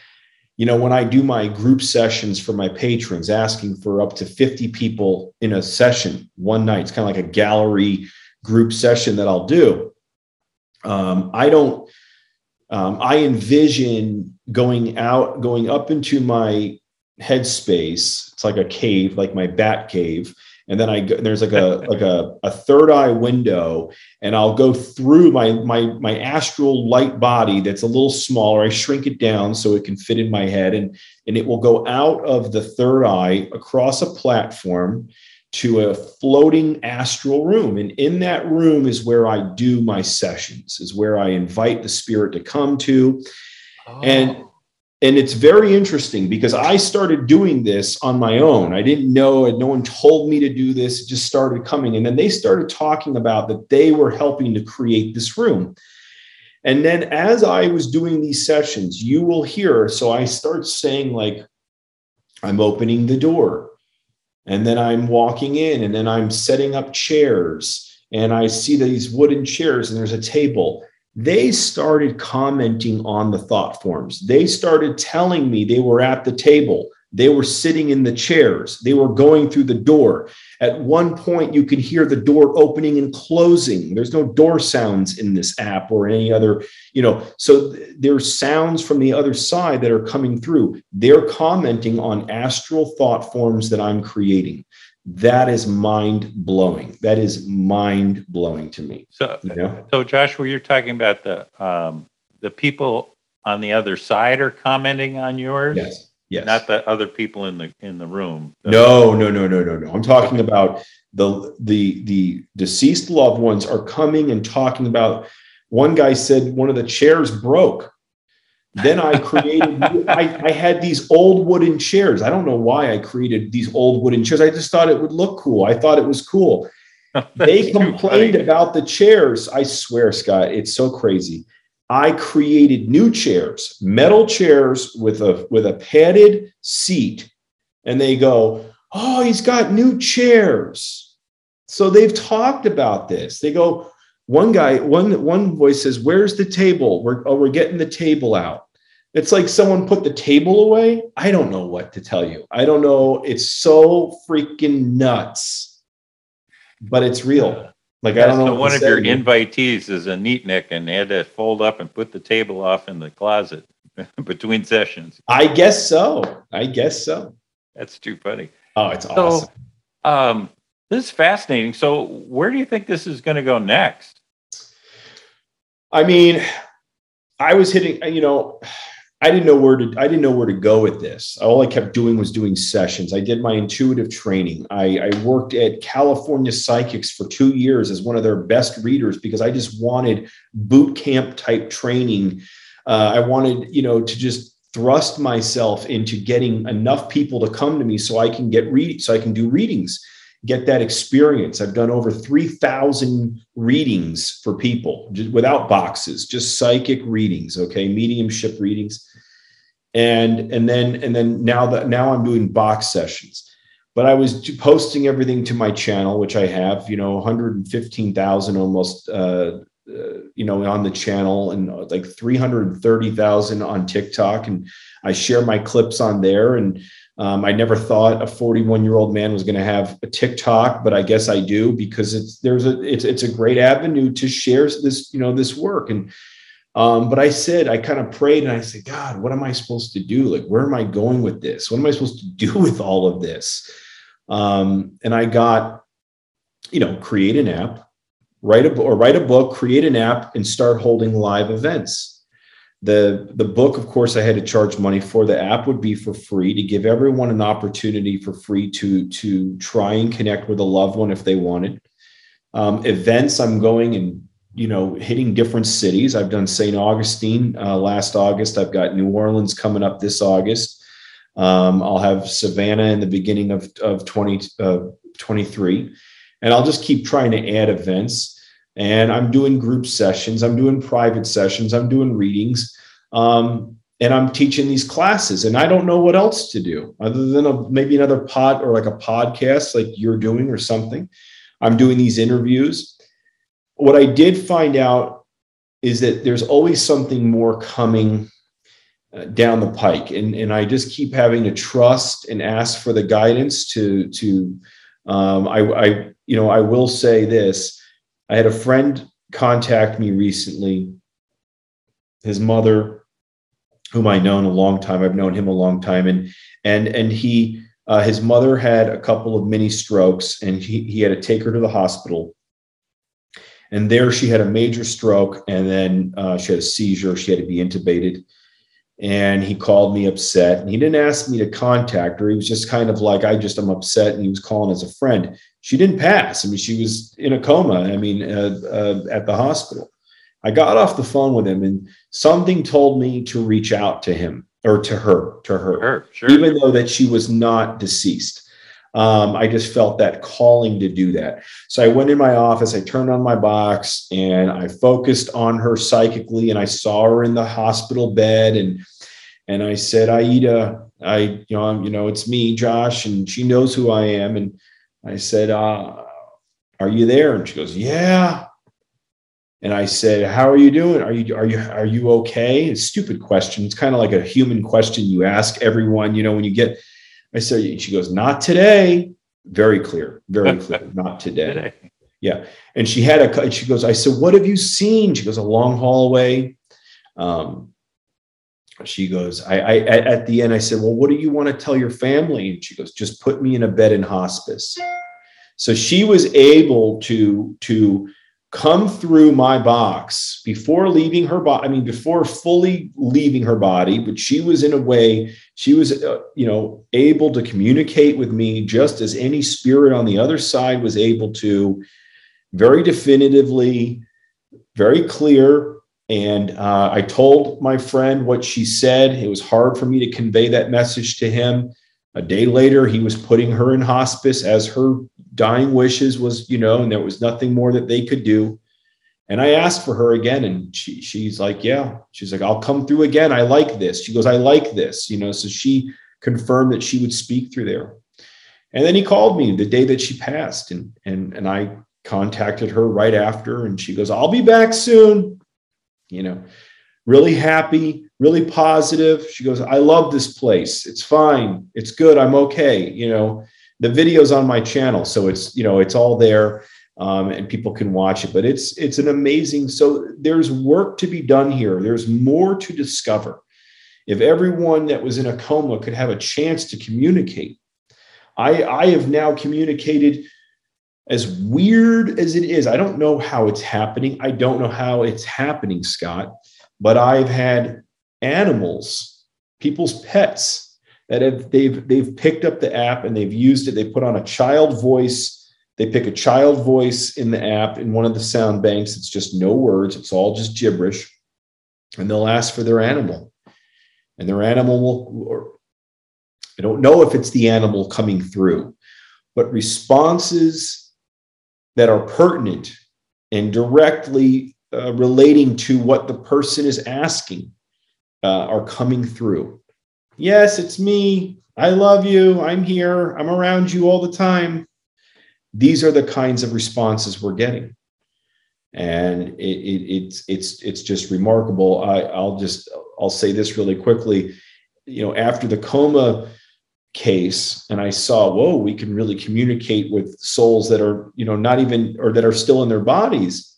you know when i do my group sessions for my patrons asking for up to 50 people in a session one night it's kind of like a gallery group session that I'll do, um, I don't, um, I envision going out, going up into my headspace. It's like a cave, like my bat cave. And then I go, there's like a (laughs) like a, a third eye window, and I'll go through my my my astral light body that's a little smaller. I shrink it down so it can fit in my head, and and it will go out of the third eye across a platform to a floating astral room. And in that room is where I do my sessions, is where I invite the spirit to come to. Oh. And and it's very interesting because I started doing this on my own. I didn't know, and no one told me to do this. It just started coming. And then they started talking about that they were helping to create this room. And then as I was doing these sessions, you will hear. So I start saying, like, I'm opening the door. And then I'm walking in, and then I'm setting up chairs. And I see these wooden chairs, and there's a table they started commenting on the thought forms. They started telling me they were at the table. They were sitting in the chairs. They were going through the door. At one point, you can hear the door opening and closing. There's no door sounds in this app or any other, you know. So there's sounds from the other side that are coming through. They're commenting on astral thought forms that I'm creating that is mind blowing. That is mind blowing to me. So, you know? so Joshua, you're talking about the um, the people on the other side are commenting on yours. Yes. Yes. Not the other people in the in the room. No, no, no, no, no, no. I'm talking about the the the deceased loved ones are coming and talking about. One guy said one of the chairs broke then I created, (laughs) I, I had these old wooden chairs. I don't know why I created these old wooden chairs. I just thought it would look cool. I thought it was cool. (laughs) they complained about the chairs. I swear, Scott, it's so crazy. I created new chairs, metal chairs with a with a padded seat, and they go, "Oh, he's got new chairs." So they've talked about this. They go, one guy, one one voice says, "Where's the table? We're oh, we're getting the table out." It's like someone put the table away. I don't know what to tell you. I don't know. It's so freaking nuts, but it's real. Like I don't know. So one of your invitees is a neatnik and they had to fold up and put the table off in the closet (laughs) between sessions. I guess so. I guess so. That's too funny. Oh, it's awesome. Um, this is fascinating. So, where do you think this is going to go next? I mean, I was hitting. You know I didn't know where to I didn't know where to go with this. All I kept doing was doing sessions. I did my intuitive training. I, I, worked at California Psychics for two years as one of their best readers because I just wanted boot camp type training. Uh, I wanted, you know, to just thrust myself into getting enough people to come to me so I can get read so I can do readings get that experience. I've done over 3,000 readings for people without boxes, just psychic readings, okay, mediumship readings. And and then and then now that now I'm doing box sessions. But I was posting everything to my channel, which I have, you know, 115,000 almost uh, uh, you know, on the channel and uh, like 330,000 on TikTok. And I share my clips on there. And um, I never thought a 41 year old man was going to have a TikTok, but I guess I do because it's there's a it's it's a great avenue to share this you know this work and. Um, but I said, I kind of prayed and I said, God, what am I supposed to do? Like, where am I going with this? What am I supposed to (laughs) do with all of this? Um, and I got, you know, create an app, write a or write a book, create an app, and start holding live events the the book of course i had to charge money for. The app would be for free to give everyone an opportunity for free to to try and connect with a loved one if they wanted. Um, events i'm going and you know hitting different cities. I've done st augustine uh, last august. I've got new orleans coming up this august. Um, i'll have savannah in the beginning of, of 20 uh, 23 and i'll just keep trying to add events and I'm doing group sessions, I'm doing private sessions, I'm doing readings, um, and I'm teaching these classes. And I don't know what else to do other than a, maybe another pod or like a podcast like you're doing or something. I'm doing these interviews. What I did find out is that there's always something more coming uh, down the pike, and and I just keep having to trust and ask for the guidance to to. Um, I, I you know I will say this I had a friend contact me recently. His mother, whom I known a long time, I've known him a long time, and and and he uh, his mother had a couple of mini strokes, and he he had to take her to the hospital. And there, she had a major stroke, and then uh, she had a seizure. She had to be intubated. And he called me upset and he didn't ask me to contact her. He was just kind of like i just i'm upset and he was calling as a friend. She didn't pass. I mean she was in a coma i mean uh, uh, at the hospital. I got off the phone with him and something told me to reach out to him or to her to her, her sure. even though that she was not deceased um, I just felt that calling to do that. So I went in my office, I turned on my box, and I focused on her psychically. And I saw her in the hospital bed, and and I said, Aida, I you know I'm, you know it's me, Josh, and she knows who I am. And I said, uh, Are you there? And she goes, Yeah. And I said, "How are you doing? Are you are you are you okay?" It's stupid question. It's kind of like a human question you ask everyone. You know, when you get I said, she goes, not today. Very clear, very (laughs) clear, not today. today. Yeah. And she had a, and she goes, I said, what have you seen? She goes, a long hallway. Um, she goes, I, I at, at the end, I said, well, what do you want to tell your family? And she goes, just put me in a bed in hospice. So she was able to, to come through my box before leaving her body. I mean, before fully leaving her body, but she was in a way, she was, uh, you know, able to communicate with me just as any spirit on the other side was able to, very definitively, very clear. And uh, I told my friend what she said. It was hard for me to convey that message to him. A day later, he was putting her in hospice as her dying wishes was, you know, and there was nothing more that they could do. And I asked for her again, and she, she's like, Yeah. She's like, I'll come through again. I like this. She goes, I like this, you know. So she confirmed that she would speak through there. And then he called me the day that she passed, and and and I contacted her right after, and she goes, I'll be back soon. You know, really happy, really positive. She goes, I love this place. It's fine. It's good. I'm okay. You know, the video's on my channel. So it's, you know, it's all there. Um, and people can watch it, but it's it's an amazing. So there's work to be done here. There's more to discover. If everyone that was in a coma could have a chance to communicate, I I have now communicated as weird as it is. I don't know how it's happening. I don't know how it's happening, Scott but I've had animals, people's pets that have they've they've picked up the app and they've used it. They put on a child voice. They pick a child voice in the app in one of the sound banks. It's just no words. It's all just gibberish, and they'll ask for their animal, and their animal will. Or, I don't know if it's the animal coming through, but responses that are pertinent and directly uh, relating to what the person is asking uh, are coming through. Yes, it's me. I love you. I'm here. I'm around you all the time. These are the kinds of responses we're getting, and it, it, it's it's it's just remarkable. I, I'll just I'll say this really quickly. You know, after the coma case and i saw whoa we can really communicate with souls that are you know not even or that are still in their bodies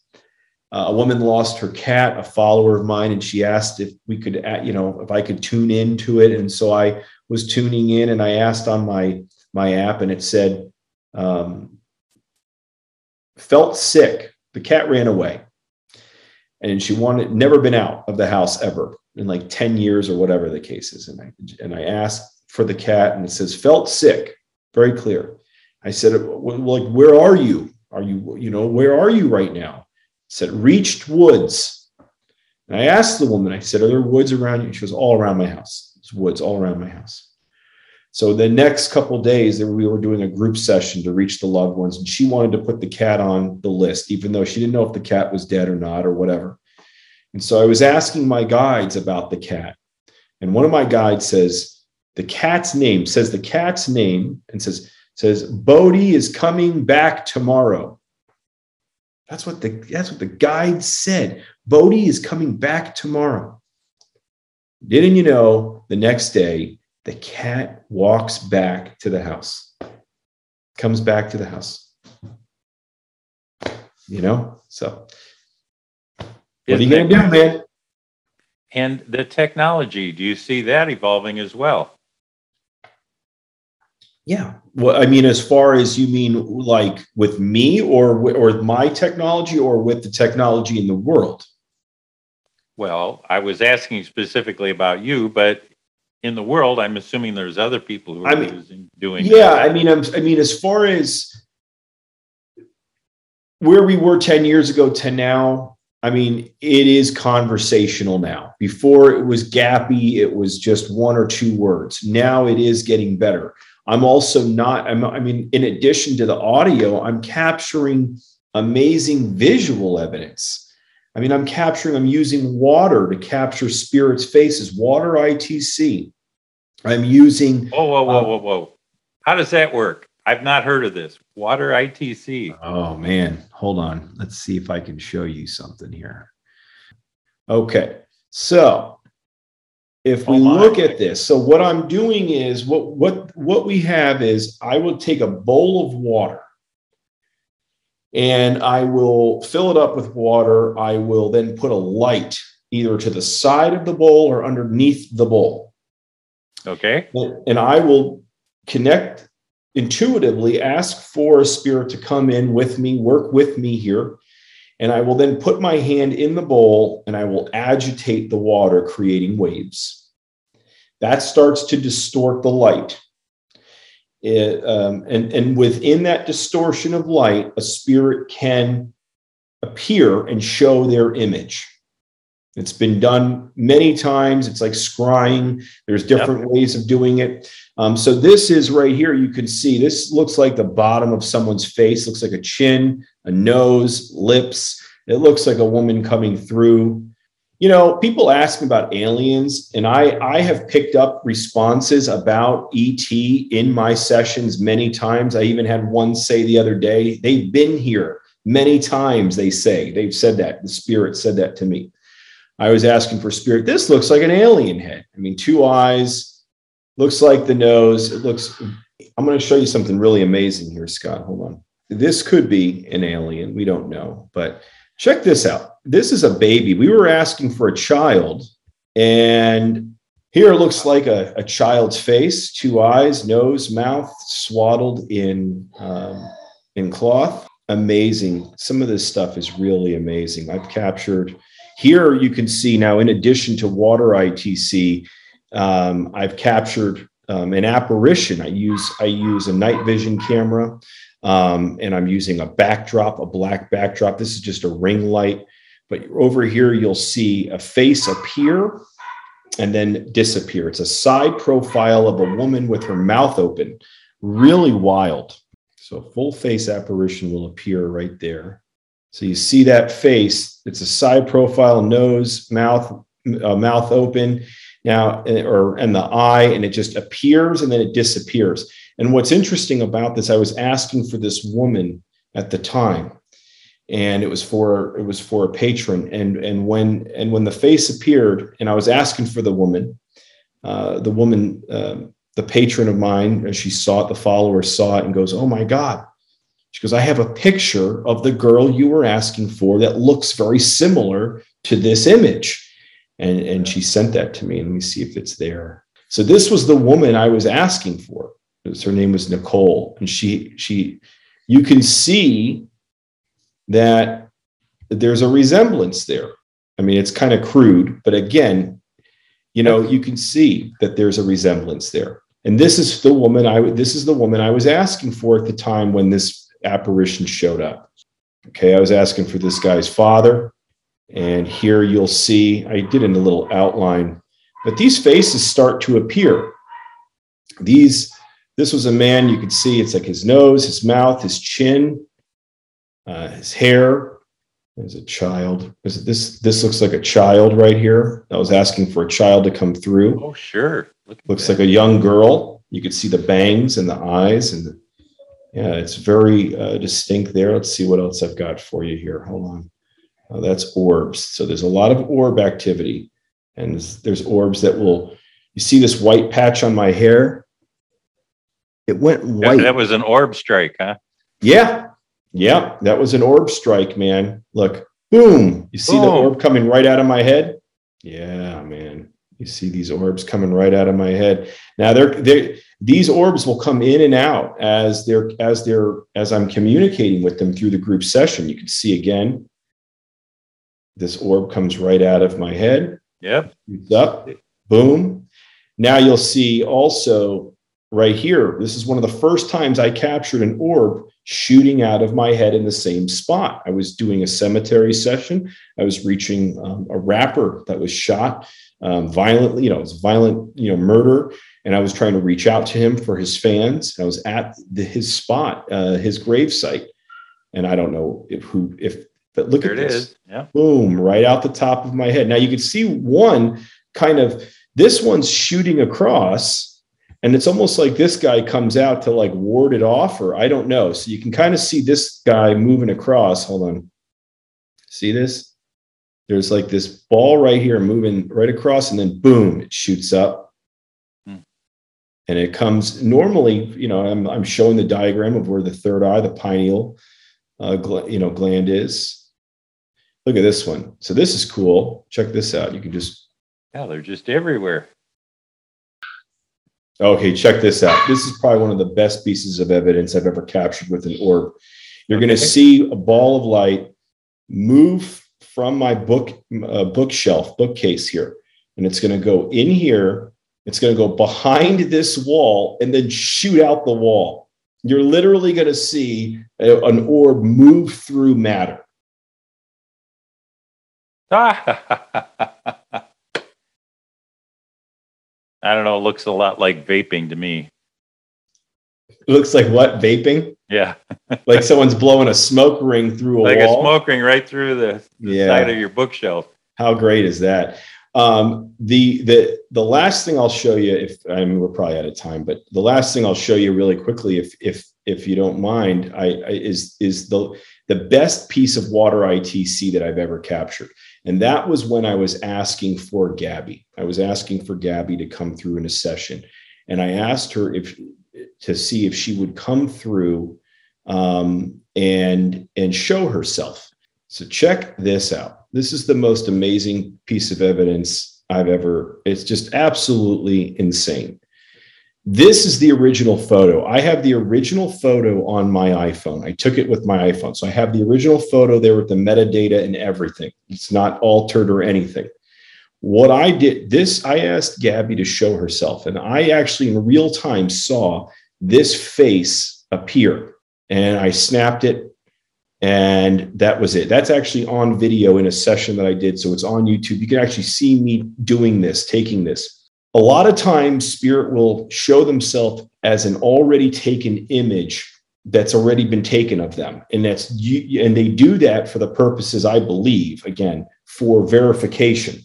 uh, a woman lost her cat, a follower of mine, and she asked if we could, you know, if I could tune into it. And so I was tuning in, and I asked on my my app, and it said, um, "Felt sick." The cat ran away, and she wanted never been out of the house ever in like ten years or whatever the case is. And I and I asked for the cat, and it says, "Felt sick." Very clear. I said, "Like, where are you? Are you, you know, where are you right now?" Said, reached woods. And I asked the woman, I said, Are there woods around you? She goes, All around my house. There's woods all around my house. So the next couple days, that we were doing a group session to reach the loved ones, and she wanted to put the cat on the list, even though she didn't know if the cat was dead or not or whatever. And so I was asking my guides about the cat, and one of my guides says the cat's name says the cat's name and says says Bodhi is coming back tomorrow. That's what the that's what the guide said. Bodhi is coming back tomorrow. Didn't you know the next day the cat walks back to the house? Comes back to the house. You know? So what Isn't are you gonna do, man? And the technology, do you see that evolving as well? Yeah. Well, I mean, as far as you mean, like with me or or my technology, or with the technology in the world. Well, I was asking specifically about you, but in the world, I'm assuming there's other people who are I mean, using, doing. Yeah, that. I mean, I'm, I mean, as far as where we were 10 years ago to now, I mean, it is conversational now. Before it was gappy, it was just one or two words. Now it is getting better. I'm also not, I'm, I mean, in addition to the audio, I'm capturing amazing visual evidence. I mean, I'm capturing, I'm using water to capture spirits' faces, water ITC. I'm using. Whoa, whoa, whoa, um, whoa, whoa. How does that work? I've not heard of this. Water ITC. Oh man, hold on. Let's see if I can show you something here. Okay, so if we Oh, look at this, so what I'm doing is what what what we have is I will take a bowl of water and I will fill it up with water. I will then put a light either to the side of the bowl or underneath the bowl. Okay. And I will connect intuitively, ask for a spirit to come in with me, work with me here. And I will then put my hand in the bowl and I will agitate the water, creating waves. That starts to distort the light. It, um, and, and within that distortion of light, a spirit can appear and show their image. It's been done many times. It's like scrying. There's different ways of doing it. Um, so this is right here. You can see this looks like the bottom of someone's face. Looks like a chin, a nose, lips. It looks like a woman coming through. You know, people ask me about aliens, and I I have picked up responses about ET in my sessions many times. I even had one say the other day, they've been here many times. They say they've said that. The spirit said that to me. I was asking for spirit. This looks like an alien head. I mean, two eyes, looks like the nose. It looks, I'm going to show you something really amazing here, Scott. Hold on. This could be an alien. We don't know, but check this out. This is a baby. We were asking for a child, and here it looks like a, a child's face, two eyes, nose, mouth, swaddled in um, in cloth. Amazing. Some of this stuff is really amazing. I've captured here you can see now, in addition to water ITC, um, I've captured um, an apparition. I use I use a night vision camera, um, and I'm using a backdrop, a black backdrop. This is just a ring light, but over here you'll see a face appear and then disappear. It's a side profile of a woman with her mouth open, really wild. So a full face apparition will appear right there. So you see that face. It's a side profile, nose, mouth, uh, mouth open now, or and the eye, and it just appears and then it disappears. And what's interesting about this, I was asking for this woman at the time, and it was for it was for a patron. And and when and when the face appeared, and I was asking for the woman, uh, the woman, um, the patron of mine, as she saw it, the follower saw it, and goes, "Oh my God." She goes, I have a picture of the girl you were asking for that looks very similar to this image. And, and she sent that to me. And let me see if it's there. So this was the woman I was asking for. Her name was Nicole. And she, she, you can see that there's a resemblance there. I mean, it's kind of crude, but again, you know, you can see that there's a resemblance there. And this is the woman I this is the woman I was asking for at the time when this apparition showed up. Okay, I was asking for this guy's father, and here you'll see I did in a little outline, but these faces start to appear. These, this was a man you could see it's like his nose, his mouth, his chin, uh, his hair. There's a child. Is this this looks like a child right here? I was asking for a child to come through. Oh, sure. Look Looks that. like a young girl. You could see the bangs and the eyes and the, yeah, it's very uh, distinct there. Let's see what else I've got for you here. Hold on. Uh, that's orbs. So there's a lot of orb activity, and there's, there's orbs that will. You see this white patch on my hair? It went That- white. that was an orb strike, huh? yeah, yeah, that was an orb strike, man. Look, boom! You see the orb coming right out of my head? Yeah, man. You see these orbs coming right out of my head. Now they're they these orbs will come in and out as they're as they're as I'm communicating with them through the group session. You can see again. this orb comes right out of my head. Yep. Up. Boom. Now you'll see also right here. This is one of the first times I captured an orb shooting out of my head in the same spot. I was doing a cemetery session. I was reaching um, a rapper that was shot um, violently. You know, it was violent. You know, murder. And I was trying to reach out to him for his fans. I was at the, his spot, uh, his grave site, and I don't know if who if. But look There at it this is. Yeah. boom right out the top of my head now you can see one kind of this one's shooting across and it's almost like this guy comes out to like ward it off or i don't know so you can kind of see this guy moving across hold on see this there's like this ball right here moving right across and then boom it shoots up Hmm. and it comes normally you know i'm, I'm showing the diagram of where the third eye the pineal uh, gl- you know gland is Look at this one. So this is cool. Check this out. You can just Yeah, they're just everywhere. Okay. Check this out. This is probably one of the best pieces of evidence I've ever captured with an orb. You're going to see a ball of light move from my book uh, bookshelf bookcase here, and it's going to go in here. It's going to go behind this wall and then shoot out the wall. You're literally going to see a- an orb move through matter. (laughs) I don't know. It looks a lot like vaping to me. It looks like what vaping, Yeah, (laughs) like someone's (laughs) blowing a smoke ring through a like wall. a smoke ring right through the, the Yeah. side of your bookshelf. How great is that? Um, the the the last thing I'll show you, if I mean we're probably out of time, but the last thing I'll show you really quickly, if if if you don't mind, I, I is is the the best piece of water ITC that I've ever captured, and that was when I was asking for Gabby. I was asking for Gabby to come through in a session, and I asked her if to see if she would come through um, and and show herself. So check this out. This is the most amazing piece of evidence I've ever. It's just absolutely insane. This is the original photo. I have the original photo on my iPhone. I took it with my iPhone. So I have the original photo there with the metadata and everything. It's not altered or anything. What I did, this, I asked Gabby to show herself, and I actually in real time saw this face appear. And I snapped it and that was it. That's actually on video in a session that I did. So it's on YouTube. You can actually see me doing this, taking this. A lot of times, Spirit will show themselves as an already taken image that's already been taken of them. And that's and they do that for the purposes, I believe, again, for verification.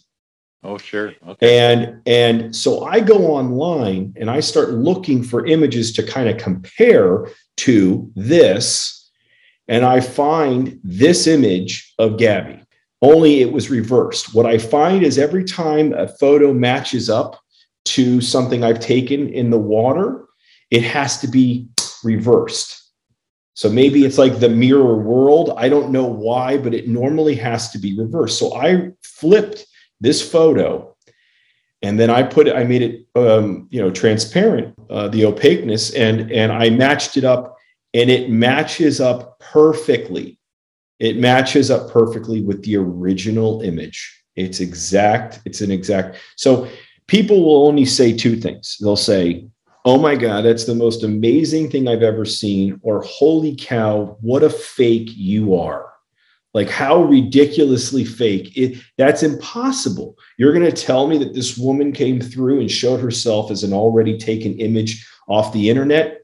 Oh, sure. Okay. And and so I go online and I start looking for images to kind of compare to this, and I find this image of Gabby. Only it was reversed. What I find is every time a photo matches up to something I've taken in the water, it has to be reversed. So maybe it's like the mirror world. I don't know why, but it normally has to be reversed. So I flipped this photo and then i put it i made it um, you know transparent uh, the opaqueness and and i matched it up and it matches up perfectly it matches up perfectly with the original image it's exact it's an exact so people will only say two things. They'll say oh my god that's the most amazing thing i've ever seen or holy cow what a fake you are. Like how ridiculously fake. It that's impossible. You're going to tell me that this woman came through and showed herself as an already taken image off the internet?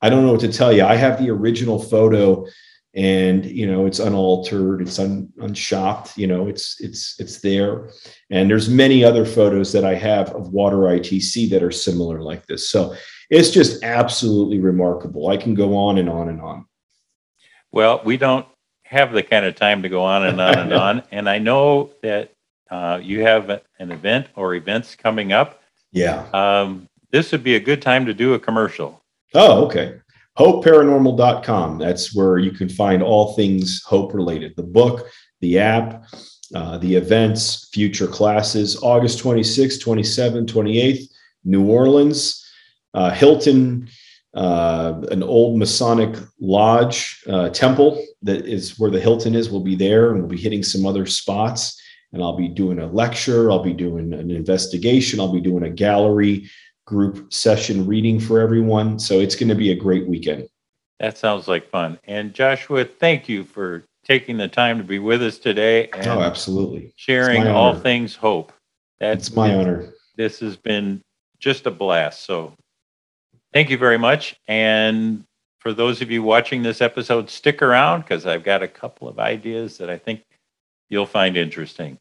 I don't know what to tell you. I have the original photo and you know it's unaltered it's un, unshopped you know it's it's it's there and there's many other photos that i have of water itc that are similar like this so it's just absolutely remarkable i can go on and on and on Well, we don't have the kind of time to go on and on and (laughs) on. And I know that uh, you have an event or events coming up. yeah Um, this would be a good time to do a commercial. Oh, okay. HopeParanormal.com. That's where you can find all things hope related the book, the app, uh, the events, future classes, August 26th, 27th, 28th, New Orleans, uh, Hilton, uh, an old Masonic lodge uh, temple that is where the Hilton is. We'll be there and we'll be hitting some other spots. And I'll be doing a lecture, I'll be doing an investigation, I'll be doing a gallery group session reading for everyone. So it's going to be a great weekend. That sounds like fun. And Joshua, thank you for taking the time to be with us today. And oh, absolutely. Sharing all things hope. That's it's my honor. This has been just a blast. So thank you very much. And for those of you watching this episode, stick around because I've got a couple of ideas that I think you'll find interesting.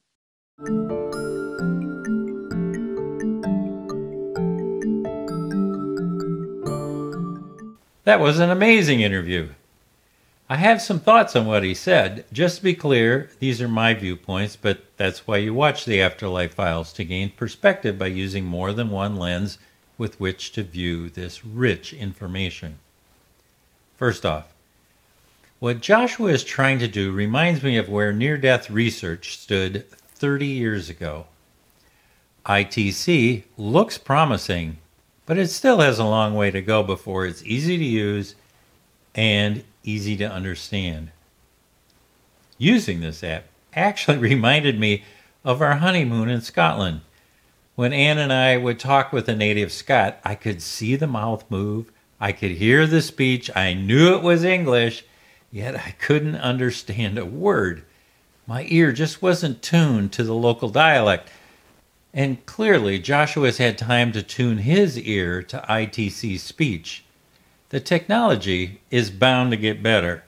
That was an amazing interview. I have some thoughts on what he said. Just to be clear, these are my viewpoints, but that's why you watch the Afterlife Files to gain perspective by using more than one lens with which to view this rich information. First off, what Joshua is trying to do reminds me of where near death research stood 30 years ago. ITC looks promising, but it still has a long way to go before it's easy to use and easy to understand. Using this app actually (laughs) reminded me of our honeymoon in Scotland. When Anne and I would talk with a native Scot, I could see the mouth move, I could hear the speech, I knew it was English, yet I couldn't understand a word. My ear just wasn't tuned to the local dialect. And clearly, Joshua's had time to tune his ear to ITC's speech. The technology is bound to get better.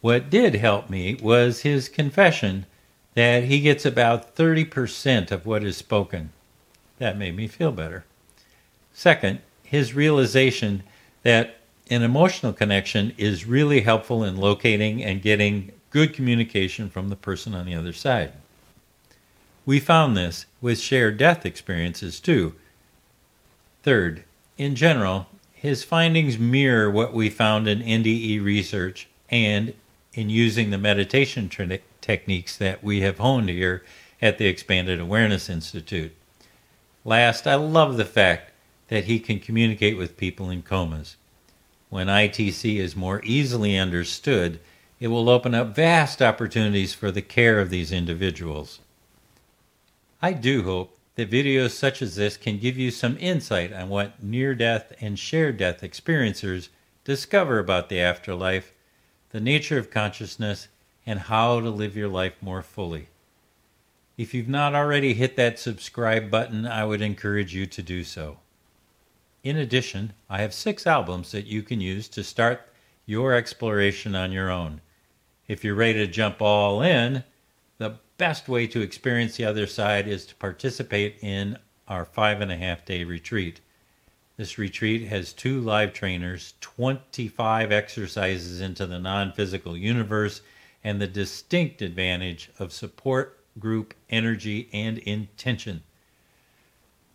What did help me was his confession that he gets about 30% of what is spoken. That made me feel better. Second, his realization that an emotional connection is really helpful in locating and getting good communication from the person on the other side. We found this with shared death experiences too. Third, in general, his findings mirror what we found in NDE research and in using the meditation techniques that we have honed here at the Expanded Awareness Institute. Last, I love the fact that he can communicate with people in comas. When ITC is more easily understood, it will open up vast opportunities for the care of these individuals. I do hope that videos such as this can give you some insight on what near death and shared death experiencers discover about the afterlife, the nature of consciousness, and how to live your life more fully. If you've not already hit that subscribe button, I would encourage you to do so. In addition, I have six albums that you can use to start your exploration on your own. If you're ready to jump all in, best way to experience the other side is to participate in our five and a half day retreat. This retreat has two live trainers, 25 exercises into the non physical universe, and the distinct advantage of support, group, energy, and intention.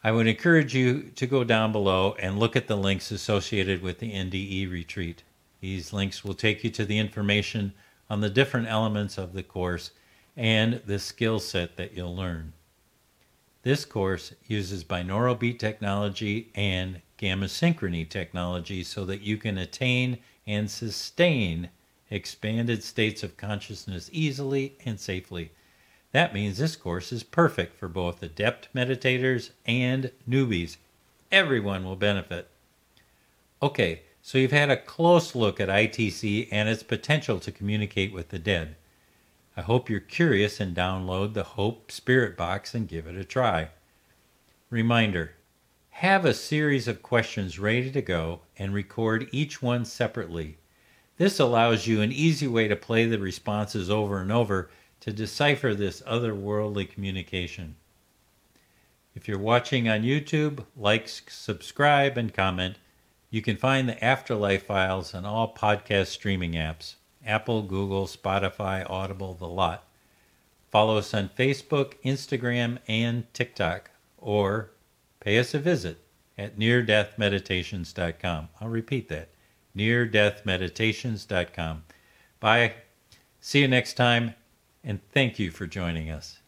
I would encourage you to go down below and look at the links associated with the NDE retreat. These links will take you to the information on the different elements of the course and the skill set that you'll learn. This course uses binaural beat technology and gamma synchrony technology so that you can attain and sustain expanded states of consciousness easily and safely. That means this course is perfect for both adept meditators and newbies. Everyone will benefit. Okay, so you've had a close look at ITC and its potential to communicate with the dead. I hope you're curious and download the Hope Spirit Box and give it a try. Reminder have a series of questions ready to go and record each one separately. This allows you an easy way to play the responses over and over to decipher this otherworldly communication. If you're watching on YouTube, like, subscribe, and comment. You can find the Afterlife files on all podcast streaming apps. Apple, Google, Spotify, Audible, the lot. Follow us on Facebook, Instagram, and TikTok, or pay us a visit at neardeathmeditations.com. I'll repeat that neardeathmeditations.com. Bye. See you next time, and thank you for joining us.